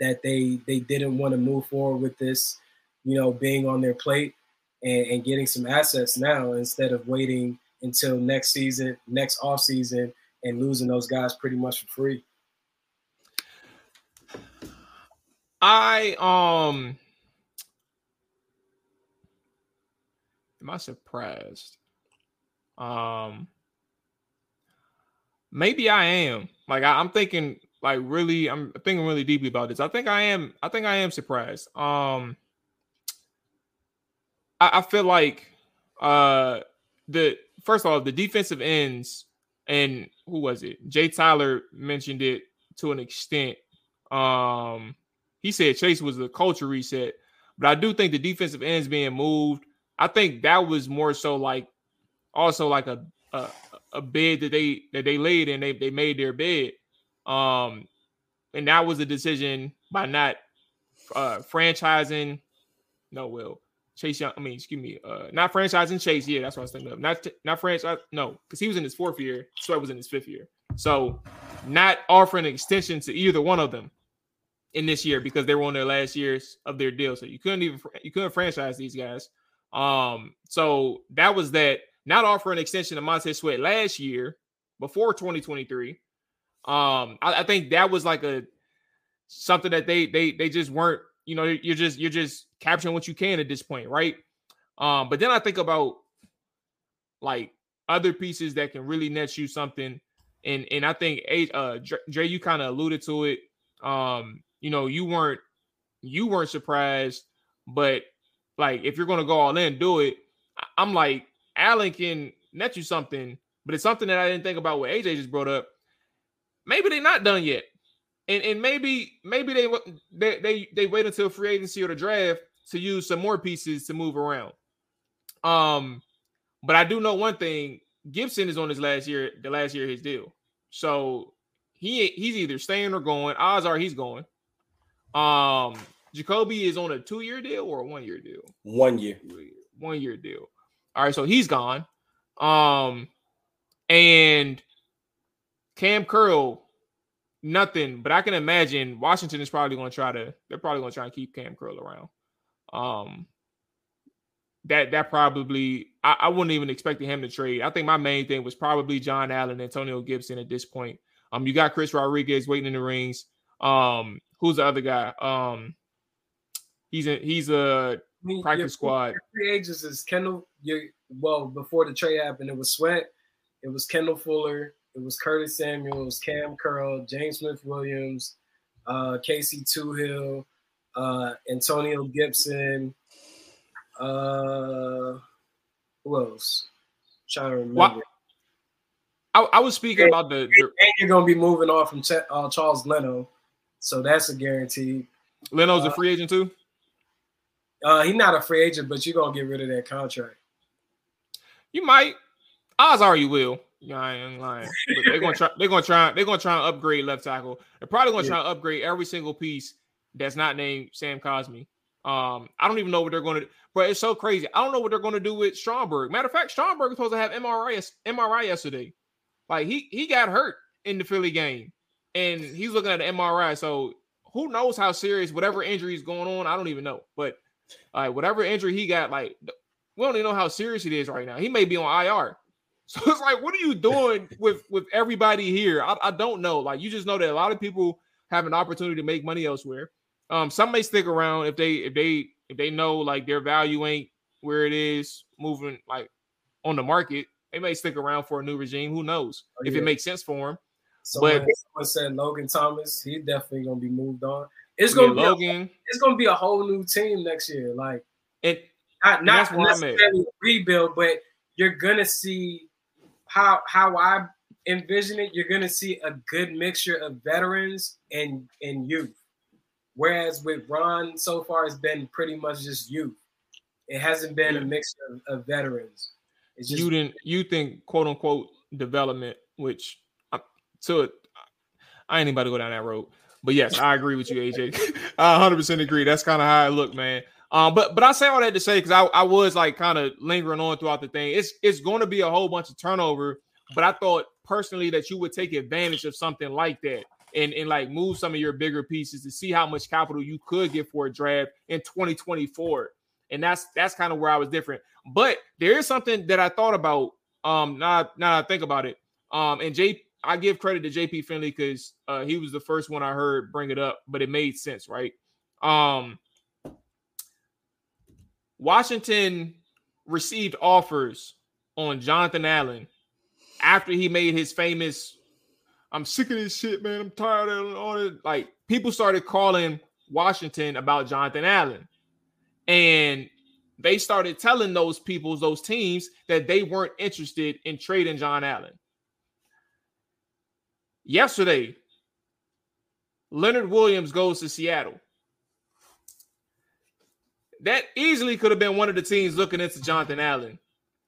that they they didn't want to move forward with this, you know, being on their plate and, and getting some assets now instead of waiting until next season, next off season, and losing those guys pretty much for free. I um am I surprised? Um maybe I am. Like I, am thinking like really I'm thinking really deeply about this. I think I am I think I am surprised. Um I, I feel like uh the first of all the defensive ends and who was it? Jay Tyler mentioned it to an extent. Um he said Chase was the culture reset, but I do think the defensive ends being moved. I think that was more so like also like a a, a bed that they that they laid and they they made their bed. Um and that was a decision by not uh franchising no will Chase Young. I mean, excuse me, uh, not franchising Chase. Yeah, that's what I was thinking of. Not not franchise. No, because he was in his fourth year. Sweat was in his fifth year. So, not offering an extension to either one of them in this year because they were on their last years of their deal. So you couldn't even you couldn't franchise these guys. Um, so that was that. Not offering an extension to Montez Sweat last year before 2023. Um, I, I think that was like a something that they they they just weren't you know, you're just you're just capturing what you can at this point, right? Um, but then I think about like other pieces that can really net you something, and and I think uh Dre, you kind of alluded to it. Um, you know, you weren't you weren't surprised, but like if you're gonna go all in, do it. I'm like Allen can net you something, but it's something that I didn't think about what AJ just brought up. Maybe they're not done yet and and maybe maybe they they they, they wait until free agency or the draft to use some more pieces to move around. Um, but I do know one thing: Gibson is on his last year, the last year of his deal, so he he's either staying or going. Odds are he's going. Um, Jacoby is on a two-year deal or a one-year deal. One year. One year deal. All right, so he's gone. Um, and Cam Curl nothing, but I can imagine Washington is probably going to try to. They're probably going to try and keep Cam Curl around. Um, that that probably I, I wouldn't even expect him to trade. I think my main thing was probably John Allen, Antonio Gibson at this point. Um, you got Chris Rodriguez waiting in the rings. Um, who's the other guy? Um, he's a he's a practice squad. Free agents is Kendall. You well before the trade happened, it was Sweat, it was Kendall Fuller, it was Curtis Samuels, Cam Curl, James Smith Williams, uh, Casey Toohill, uh, Antonio Gibson. Uh, who else? I'm trying to remember. Well, I, I, was speaking and, about the, the, And you're going to be moving off from Ch- uh, Charles Leno. So that's a guarantee. Leno's a uh, free agent too? Uh, he's not a free agent, but you're going to get rid of that contract. You might. Odds are you will. Yeah, I ain't lying. They're gonna try. They're gonna try. They're gonna try and upgrade left tackle. They're probably gonna yeah. try and upgrade every single piece that's not named Sam Cosmi. Um, I don't even know what they're going to. But it's so crazy. I don't know what they're going to do with Stromberg. Matter of fact, Stromberg was supposed to have MRI MRI yesterday. Like he he got hurt in the Philly game, and he's looking at the MRI. So who knows how serious whatever injury is going on? I don't even know. But uh, whatever injury he got, like we don't even know how serious it is right now. He may be on IR. So it's like, what are you doing with with everybody here? I, I don't know. Like you just know that a lot of people have an opportunity to make money elsewhere. Um, some may stick around if they if they if they know like their value ain't where it is moving like on the market. They may stick around for a new regime. Who knows oh, if it makes sense for them? Someone, but someone said Logan Thomas. He definitely gonna be moved on. It's gonna be Logan. A, it's gonna be a whole new team next year. Like it, not, not necessarily rebuild, but you're gonna see how how I envision it, you're gonna see a good mixture of veterans and and youth. Whereas with Ron so far, it's been pretty much just youth. It hasn't been a mix of, of veterans. It's just, you didn't you think quote unquote development, which uh, to it, I ain't anybody go down that road. but yes, I agree with you, AJ. I 100 percent agree. That's kind of how I look, man. Um, but but I say all that to say because I, I was like kind of lingering on throughout the thing. It's it's going to be a whole bunch of turnover, but I thought personally that you would take advantage of something like that and and like move some of your bigger pieces to see how much capital you could get for a draft in 2024. And that's that's kind of where I was different. But there is something that I thought about. Um, now now I think about it. Um, and J I give credit to JP Finlay because uh, he was the first one I heard bring it up, but it made sense, right? Um, Washington received offers on Jonathan Allen after he made his famous I'm sick of this shit, man. I'm tired of all it. Like people started calling Washington about Jonathan Allen. And they started telling those people, those teams, that they weren't interested in trading John Allen. Yesterday, Leonard Williams goes to Seattle. That easily could have been one of the teams looking into Jonathan Allen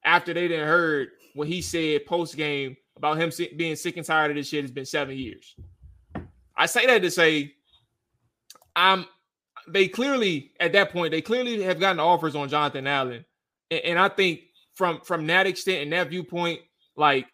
after they didn't heard what he said post game about him being sick and tired of this shit. It's been seven years. I say that to say, I'm. They clearly at that point they clearly have gotten offers on Jonathan Allen, and, and I think from from that extent and that viewpoint, like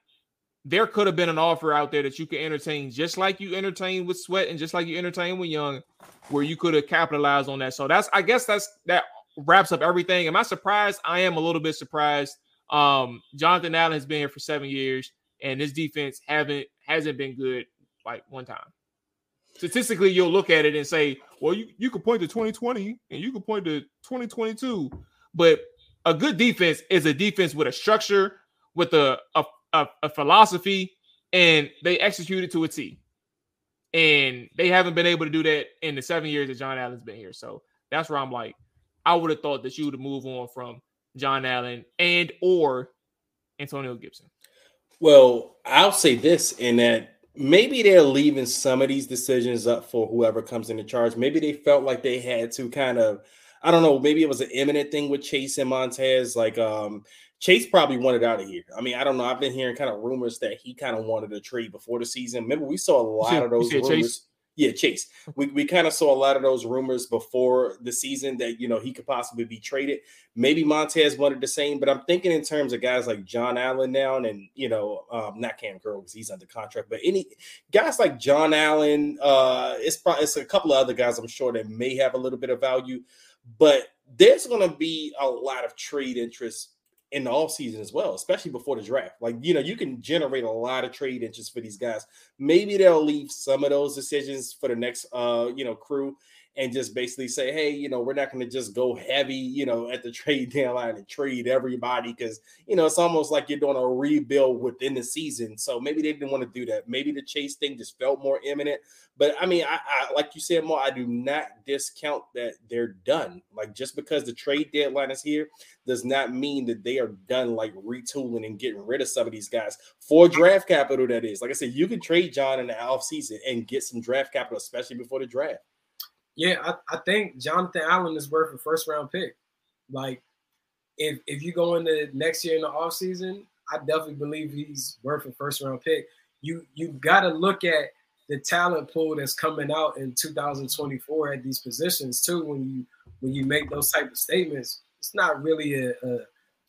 there could have been an offer out there that you could entertain, just like you entertained with Sweat and just like you entertained with Young, where you could have capitalized on that. So that's I guess that's that wraps up everything. Am I surprised? I am a little bit surprised. Um, Jonathan Allen has been here for seven years and this defense haven't hasn't been good like one time. Statistically, you'll look at it and say, well, you, you could point to 2020 and you could point to 2022, but a good defense is a defense with a structure, with a a, a, a philosophy, and they execute it to a T. And they haven't been able to do that in the seven years that John Allen's been here. So that's where I'm like, I would have thought that you would have moved on from John Allen and or Antonio Gibson. Well, I'll say this in that maybe they're leaving some of these decisions up for whoever comes into charge. Maybe they felt like they had to kind of, I don't know, maybe it was an imminent thing with Chase and Montez. Like um Chase probably wanted out of here. I mean, I don't know. I've been hearing kind of rumors that he kind of wanted to trade before the season. Remember, we saw a lot of those rumors. Chase? Yeah, Chase. We, we kind of saw a lot of those rumors before the season that you know he could possibly be traded. Maybe Montez wanted the same, but I'm thinking in terms of guys like John Allen now, and you know, um, not Cam Curl because he's under contract, but any guys like John Allen. Uh, it's probably it's a couple of other guys I'm sure that may have a little bit of value, but there's going to be a lot of trade interest in the off season as well, especially before the draft. Like, you know, you can generate a lot of trade interest for these guys. Maybe they'll leave some of those decisions for the next uh, you know, crew and just basically say, hey, you know, we're not going to just go heavy, you know, at the trade deadline and trade everybody because, you know, it's almost like you're doing a rebuild within the season. So maybe they didn't want to do that. Maybe the chase thing just felt more imminent. But I mean, I, I like you said, more, I do not discount that they're done. Like just because the trade deadline is here does not mean that they are done like retooling and getting rid of some of these guys for draft capital. That is, like I said, you can trade John in the offseason and get some draft capital, especially before the draft. Yeah, I, I think Jonathan Allen is worth a first round pick. Like, if if you go into next year in the offseason, I definitely believe he's worth a first round pick. You you got to look at the talent pool that's coming out in 2024 at these positions too. When you when you make those type of statements, it's not really a a,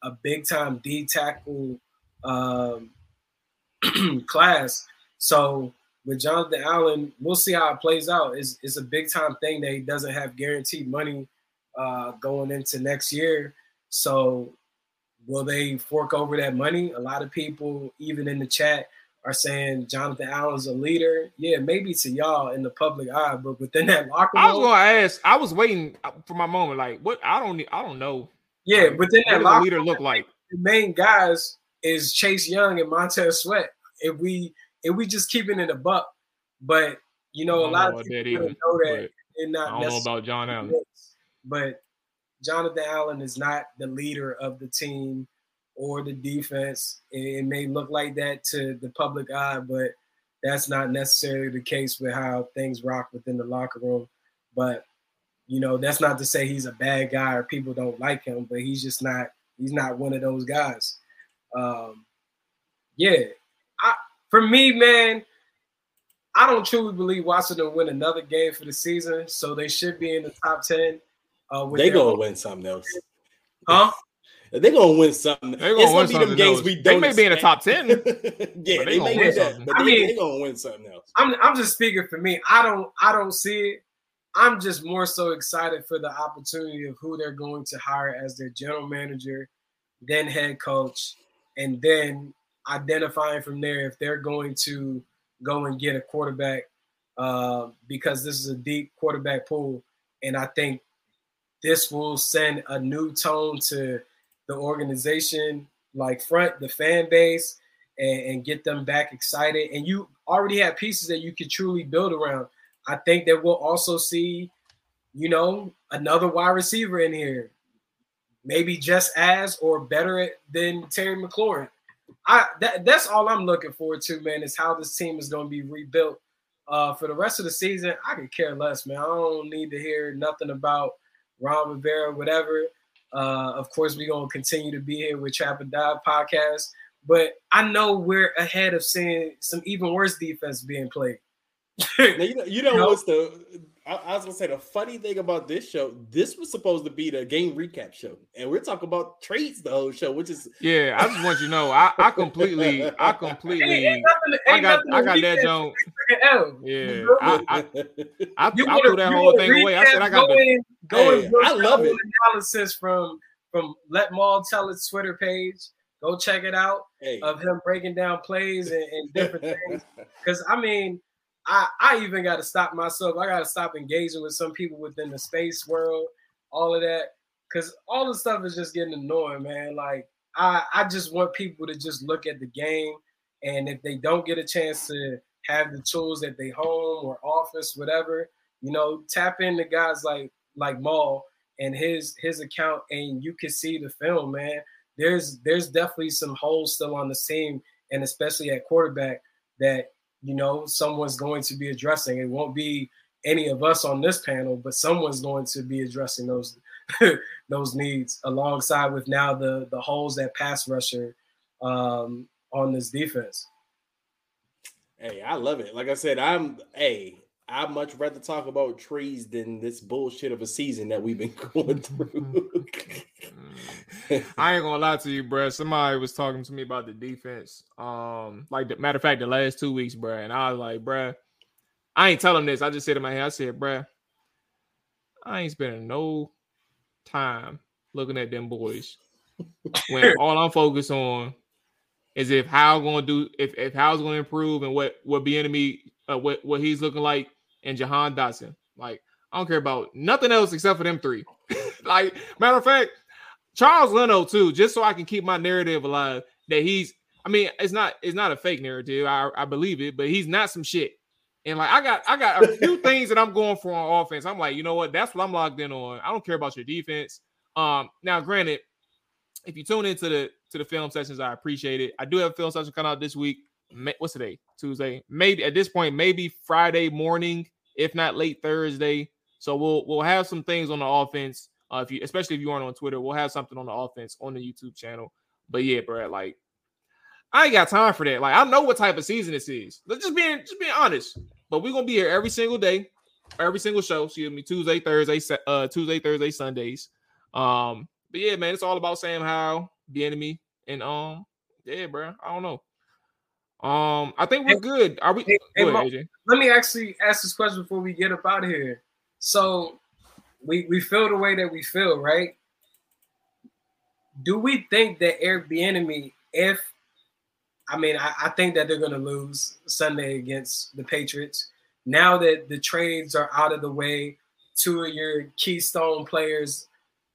a big time D tackle um, class. So with Jonathan Allen, we'll see how it plays out. It's, it's a big time thing that he doesn't have guaranteed money uh, going into next year. So will they fork over that money? A lot of people, even in the chat, are saying Jonathan Allen's a leader. Yeah, maybe to y'all in the public eye, but within that locker room, I was going to ask. I was waiting for my moment. Like, what? I don't. I don't know. Yeah, like, within that locker leader look like? The main guys is Chase Young and Montez Sweat. If we if we just keeping it a buck. But you know, a lot of people don't know that not. I don't know about John Allen, but Jonathan Allen is not the leader of the team or the defense. It may look like that to the public eye, but that's not necessarily the case with how things rock within the locker room. But you know, that's not to say he's a bad guy or people don't like him, but he's just not he's not one of those guys. Um, yeah, for me, man, I don't truly believe Washington will win another game for the season, so they should be in the top ten. Uh, they gonna win something else, huh? They're gonna win something. They're gonna win something games else. we don't. They may be in the top ten. yeah, they, they may win something. But I mean, they gonna win something else. I'm I'm just speaking for me. I don't I don't see it. I'm just more so excited for the opportunity of who they're going to hire as their general manager, then head coach, and then identifying from there if they're going to go and get a quarterback uh, because this is a deep quarterback pool. And I think this will send a new tone to the organization, like front, the fan base, and, and get them back excited. And you already have pieces that you could truly build around. I think that we'll also see, you know, another wide receiver in here, maybe just as or better than Terry McLaurin. I that, that's all I'm looking forward to, man, is how this team is going to be rebuilt. Uh, for the rest of the season, I could care less, man. I don't need to hear nothing about Ron Rivera, whatever. Uh, of course, we're gonna continue to be here with Trap and Dive podcast, but I know we're ahead of seeing some even worse defense being played. now, you know, you know, you know what's the I, I, was gonna say the funny thing about this show, this was supposed to be the game recap show, and we're talking about trades the whole show, which is yeah. I just want you to know, I, I completely, I completely, ain't nothing, I got, I got that joint. Yeah, I, I, I, I threw that whole thing away. I said I got the. Go hey, I love it. Analysis from from Let Mual tell its Twitter page. Go check it out hey. of him breaking down plays and, and different things. Because I mean I I even got to stop myself. I got to stop engaging with some people within the space world, all of that, because all the stuff is just getting annoying, man. Like I I just want people to just look at the game, and if they don't get a chance to have the tools at their home or office, whatever, you know, tap into guys like like Mual and his his account, and you can see the film, man. There's there's definitely some holes still on the team, and especially at quarterback that you know, someone's going to be addressing. It won't be any of us on this panel, but someone's going to be addressing those those needs alongside with now the the holes that pass rusher um, on this defense. Hey, I love it. Like I said, I'm hey, I'd much rather talk about trees than this bullshit of a season that we've been going through. I ain't gonna lie to you, bro. Somebody was talking to me about the defense. Um, like the matter of fact, the last two weeks, bro, and I was like, bro, I ain't telling this. I just said in my head, I said, bro, I ain't spending no time looking at them boys when all I'm focused on is if how gonna do if if how's gonna improve and what what Bieniemy uh, what what he's looking like and Jahan Dotson. Like I don't care about nothing else except for them three. like matter of fact, Charles Leno too, just so I can keep my narrative alive that he's. I mean, it's not it's not a fake narrative. I, I believe it, but he's not some shit. And like I got I got a few things that I'm going for on offense. I'm like, you know what? That's what I'm locked in on. I don't care about your defense. Um, now granted, if you tune into the to the film sessions, I appreciate it. I do have a film session coming out this week. What's today? Tuesday. Maybe at this point, maybe Friday morning, if not late Thursday. So we'll we'll have some things on the offense uh, if you, especially if you aren't on Twitter, we'll have something on the offense on the YouTube channel. But yeah, bro, like I ain't got time for that. Like I know what type of season this is. Let's just being just being honest. But we're gonna be here every single day, every single show. Excuse me, Tuesday, Thursday, uh, Tuesday, Thursday, Sundays. Um, but yeah, man, it's all about Sam Howell, the enemy, and um, yeah, bro. I don't know. Um, I think we're good. Are we? Hey, hey, ahead, let me actually ask this question before we get up out of here. So we we feel the way that we feel, right? Do we think that Eric Bieniemy, if I mean, I, I think that they're going to lose Sunday against the Patriots. Now that the trades are out of the way, two of your keystone players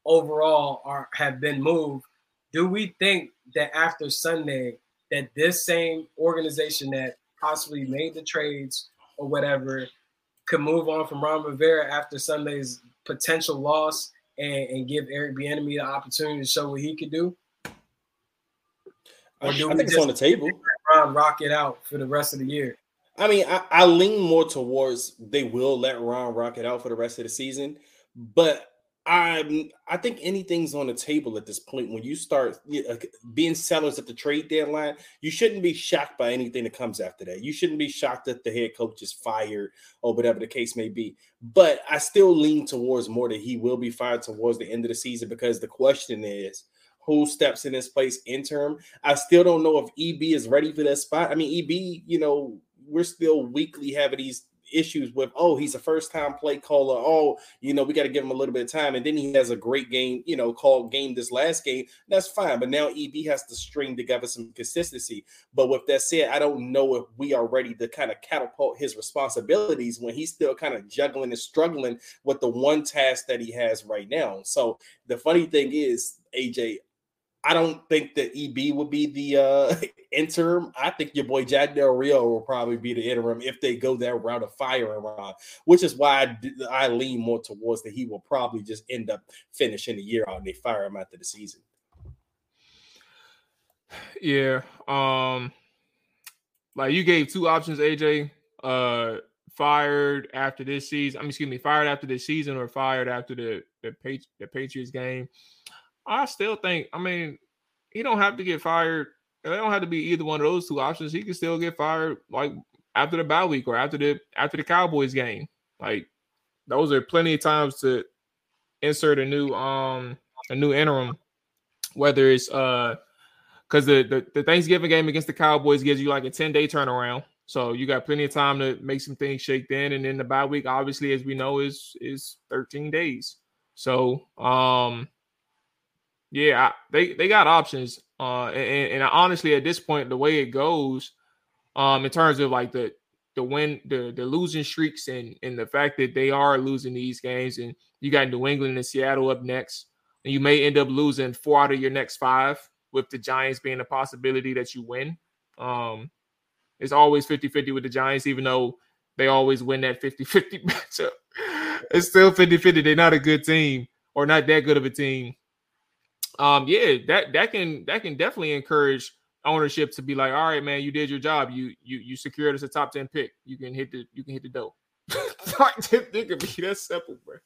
overall are have been moved. Do we think that after Sunday, that this same organization that possibly made the trades or whatever could move on from Ron Rivera after Sunday's potential loss and, and give Eric Bieniemy the opportunity to show what he could do? Or do I think it's on the table. Ron rock it out for the rest of the year. I mean, I, I lean more towards they will let Ron rock it out for the rest of the season, but I'm. I think anything's on the table at this point. When you start being sellers at the trade deadline, you shouldn't be shocked by anything that comes after that. You shouldn't be shocked that the head coach is fired or whatever the case may be. But I still lean towards more that he will be fired towards the end of the season because the question is who steps in his place interim. I still don't know if EB is ready for that spot. I mean, EB, you know, we're still weekly having these issues with oh he's a first time play caller. Oh you know we got to give him a little bit of time. And then he has a great game you know called game this last game. That's fine but now eb has to string together some consistency. But with that said i don't know if we are ready to kind of catapult his responsibilities when he's still kind of juggling and struggling with the one task that he has right now. So the funny thing is aj I don't think that EB would be the uh, interim. I think your boy Jack Del Rio will probably be the interim if they go that route of firing Ron, which is why I, I lean more towards that he will probably just end up finishing the year out and they fire him after the season. Yeah. Um like you gave two options, AJ. Uh fired after this season. I mean, excuse me, fired after this season or fired after the the, Patri- the Patriots game. I still think, I mean, he don't have to get fired. They don't have to be either one of those two options. He can still get fired like after the bye week or after the after the Cowboys game. Like those are plenty of times to insert a new um a new interim, whether it's uh because the, the the Thanksgiving game against the Cowboys gives you like a 10 day turnaround. So you got plenty of time to make some things shake in. And then the bye week, obviously, as we know, is is 13 days. So um yeah, they they got options. Uh, and, and honestly, at this point, the way it goes, um, in terms of like the the win, the the losing streaks, and and the fact that they are losing these games, and you got New England and Seattle up next, and you may end up losing four out of your next five, with the Giants being a possibility that you win. Um, it's always 50-50 with the Giants, even though they always win that 50-50 matchup. It's still 50-50. They're not a good team or not that good of a team um, yeah, that that can that can definitely encourage ownership to be like, all right, man, you did your job. You you you secured us a top 10 pick. You can hit the you can hit the dough. it could be that simple, bro.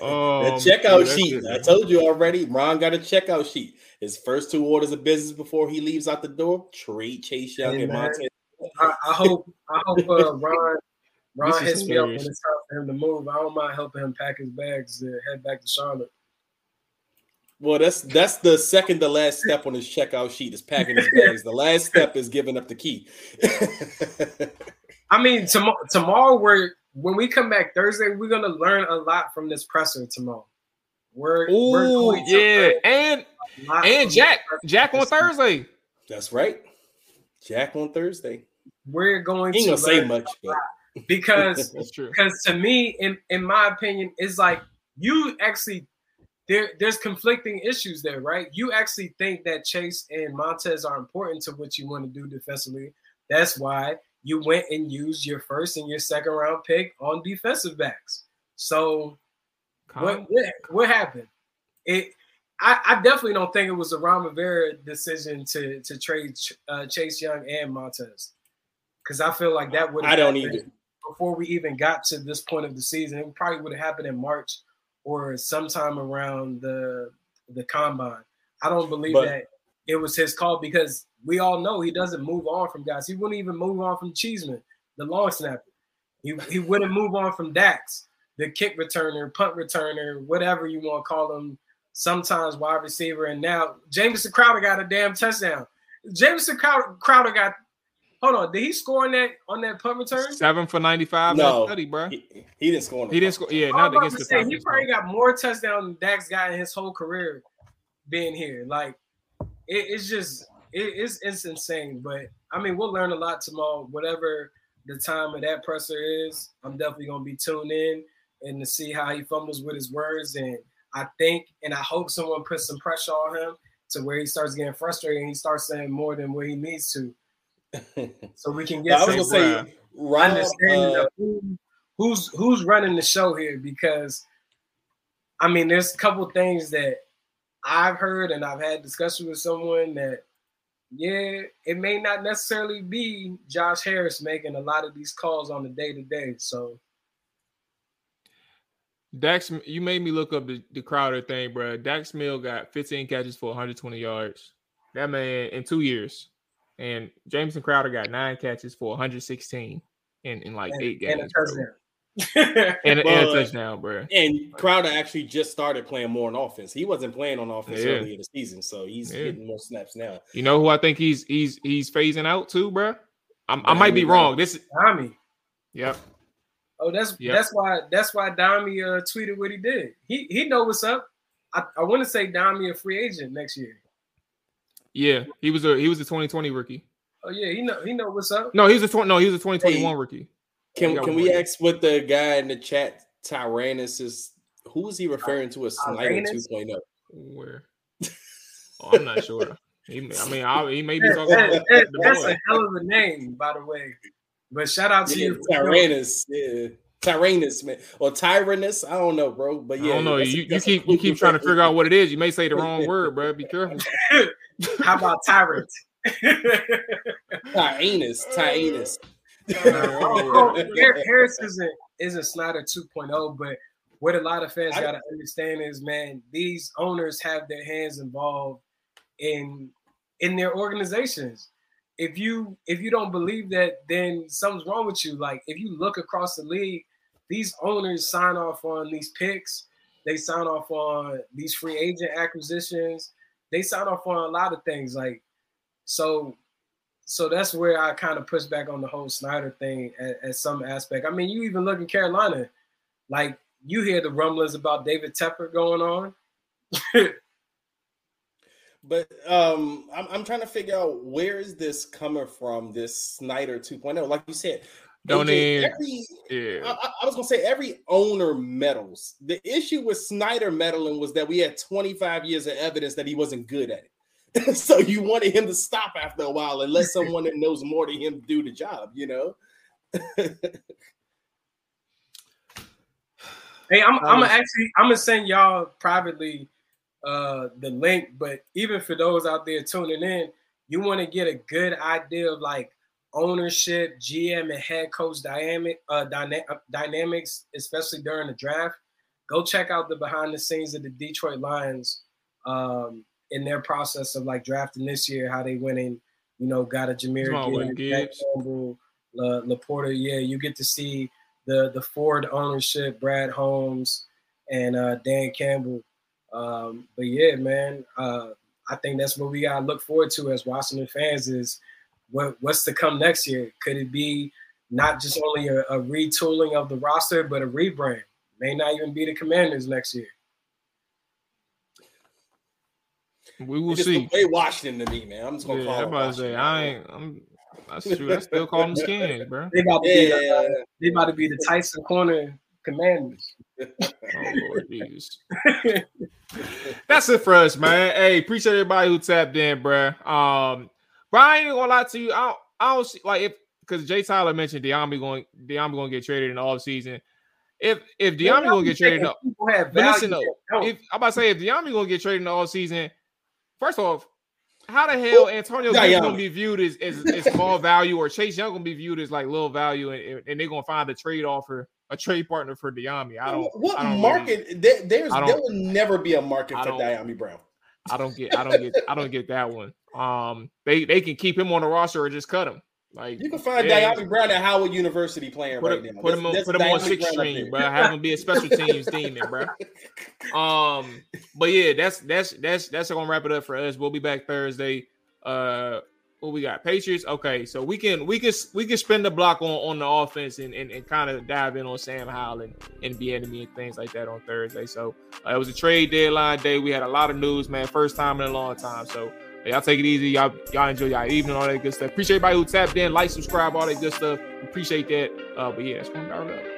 Um, the checkout yeah, sheet. I told you already. Ron got a checkout sheet. His first two orders of business before he leaves out the door: trade Chase Young hey, and Montez. I, I, hope I hope uh, Ron Ron hits me up when it's time for him to move. I don't mind helping him pack his bags to head back to Charlotte. Well, that's that's the second to last step on his checkout sheet is packing his bags. the last step is giving up the key. I mean, tomorrow, tomorrow we're when we come back Thursday, we're gonna learn a lot from this presser tomorrow. We're, Ooh, we're yeah, and and Jack Jack on Thursday. That's right, Jack on Thursday. We're going he to gonna say much, but. because because to me, in in my opinion, it's like you actually there there's conflicting issues there, right? You actually think that Chase and Montez are important to what you want to do defensively. That's why you went and used your first and your second round pick on defensive backs. So what, what, what happened? It I, I, definitely don't think it was a Ron Rivera decision to to trade uh, Chase Young and Montez because I feel like that would I don't either before we even got to this point of the season. It probably would have happened in March or sometime around the the combine. I don't believe but, that it was his call because we all know he doesn't move on from guys. He wouldn't even move on from Cheeseman, the long snapper. He, he wouldn't move on from Dax, the kick returner, punt returner, whatever you want to call him. Sometimes wide receiver, and now Jamison Crowder got a damn touchdown. Jamison Crowder, Crowder got Hold on, did he score on that on that punt return? Seven for ninety five. No, study, bro. He, he, didn't score. he didn't score. Yeah, not against the. Say, he probably got more touchdowns than Dax got in his whole career being here. Like it, it's just it, it's it's insane. But I mean, we'll learn a lot tomorrow. Whatever the time of that presser is, I'm definitely gonna be tuned in and to see how he fumbles with his words. And I think and I hope someone puts some pressure on him to where he starts getting frustrated and he starts saying more than what he needs to so we can get. I was gonna say, Rob, understanding uh, of who, who's who's running the show here because, I mean, there's a couple things that I've heard and I've had discussion with someone that, yeah, it may not necessarily be Josh Harris making a lot of these calls on the day to day. So. Dax, you made me look up the, the Crowder thing, bro. Dax Milne got 15 catches for 120 yards. That man in two years. And Jamison Crowder got nine catches for 116 in, in like and, eight games. And a touchdown. and, and, a touchdown, bro. And Crowder actually just started playing more on offense. He wasn't playing on offense yeah. early in the season, so he's yeah. getting more snaps now. You know who I think he's he's he's phasing out too, bro. I'm, i might be wrong. This is Tommy. Yep. Oh, that's yep. that's why that's why Dyami uh, tweeted what he did. He he know what's up. I, I want to say Dyami a free agent next year. Yeah, he was a he was a 2020 rookie. Oh yeah, he know he know what's up. No, he's a 20 no, he was a 2021 hey, rookie. Can can we ask what the guy in the chat Tyrannus is? Who is he referring to as Snyder 2.0? Where? Oh, I'm not sure. He, I mean, I, he may be talking that, about that, That's boy. a hell of a name, by the way. But shout out to yeah, you, Tyrannus. Yeah. Tyrannus, man, or Tyrannus. I don't know, bro. But yeah, I don't know. You, you keep you keep trying to figure out what it is. You may say the wrong word, bro. Be careful. How about tyrant? Tyrannus, Tyrannus. Uh, oh, oh, Harris isn't isn't Snyder 2.0, but what a lot of fans got to understand is, man, these owners have their hands involved in in their organizations. If you if you don't believe that, then something's wrong with you. Like if you look across the league, these owners sign off on these picks, they sign off on these free agent acquisitions, they sign off on a lot of things. Like so, so that's where I kind of push back on the whole Snyder thing at, at some aspect. I mean, you even look in Carolina, like you hear the rumblings about David Tepper going on. But um, I'm, I'm trying to figure out where is this coming from? This Snyder 2.0, like you said. Don't even. Every, yeah. I, I, was gonna say every owner meddles. The issue with Snyder meddling was that we had 25 years of evidence that he wasn't good at it. so you wanted him to stop after a while and let someone that knows more than him do the job. You know. hey, I'm, I'm actually I'm gonna send y'all privately uh, the link. But even for those out there tuning in, you want to get a good idea of like ownership, GM, and head coach dynamic uh, dyna- uh, dynamics, especially during the draft. Go check out the behind the scenes of the Detroit Lions um, in their process of like drafting this year, how they went in, you know, got a Jahmyr Gibbs, Campbell, La, LaPorta. Yeah, you get to see the the Ford ownership, Brad Holmes and uh, Dan Campbell. Um, but yeah, man, uh, I think that's what we gotta look forward to as Washington fans is what what's to come next year. Could it be not just only a, a retooling of the roster, but a rebrand? May not even be the Commanders next year. We will see. Way Washington to me, man. I'm just gonna yeah, call. I'm say I ain't. I'm. That's true. I still call them skins, bro. They about to yeah, be. The, uh, they about to be the Tyson Corner Commanders. oh Lord Jesus. That's it for us, man. Hey, appreciate everybody who tapped in, bro. Um, but I ain't gonna lie to you. I don't, I don't see like if because Jay Tyler mentioned Dyami going Dyami gonna get traded in the off season. If if Dyami gonna get traded, in the, listen though, if I'm about to say if Dyami gonna get traded in the off season, first off, how the hell Antonio yeah, gonna be viewed as, as, as small value or Chase Young gonna be viewed as like little value and, and they're gonna find a trade offer a trade partner for Dyami. I don't. What I don't market? Really, there, there's there will never be a market for Dyami Brown. I don't get. I don't get. I don't get that one. Um, they they can keep him on the roster or just cut him. Like you can find yeah, Dyami Brown at Howard University playing put right now. Put him on, put him on six string, bro. Have him be a special teams demon, bro. Um, but yeah, that's that's that's that's gonna wrap it up for us. We'll be back Thursday. Uh, what we got? Patriots. Okay, so we can we can we can spend the block on, on the offense and, and, and kind of dive in on Sam Howell and, and Bieniemy and things like that on Thursday. So uh, it was a trade deadline day. We had a lot of news, man. First time in a long time. So y'all take it easy. Y'all y'all enjoy y'all evening, all that good stuff. Appreciate everybody who tapped in, like, subscribe, all that good stuff. Appreciate that. Uh, but yeah, going to up.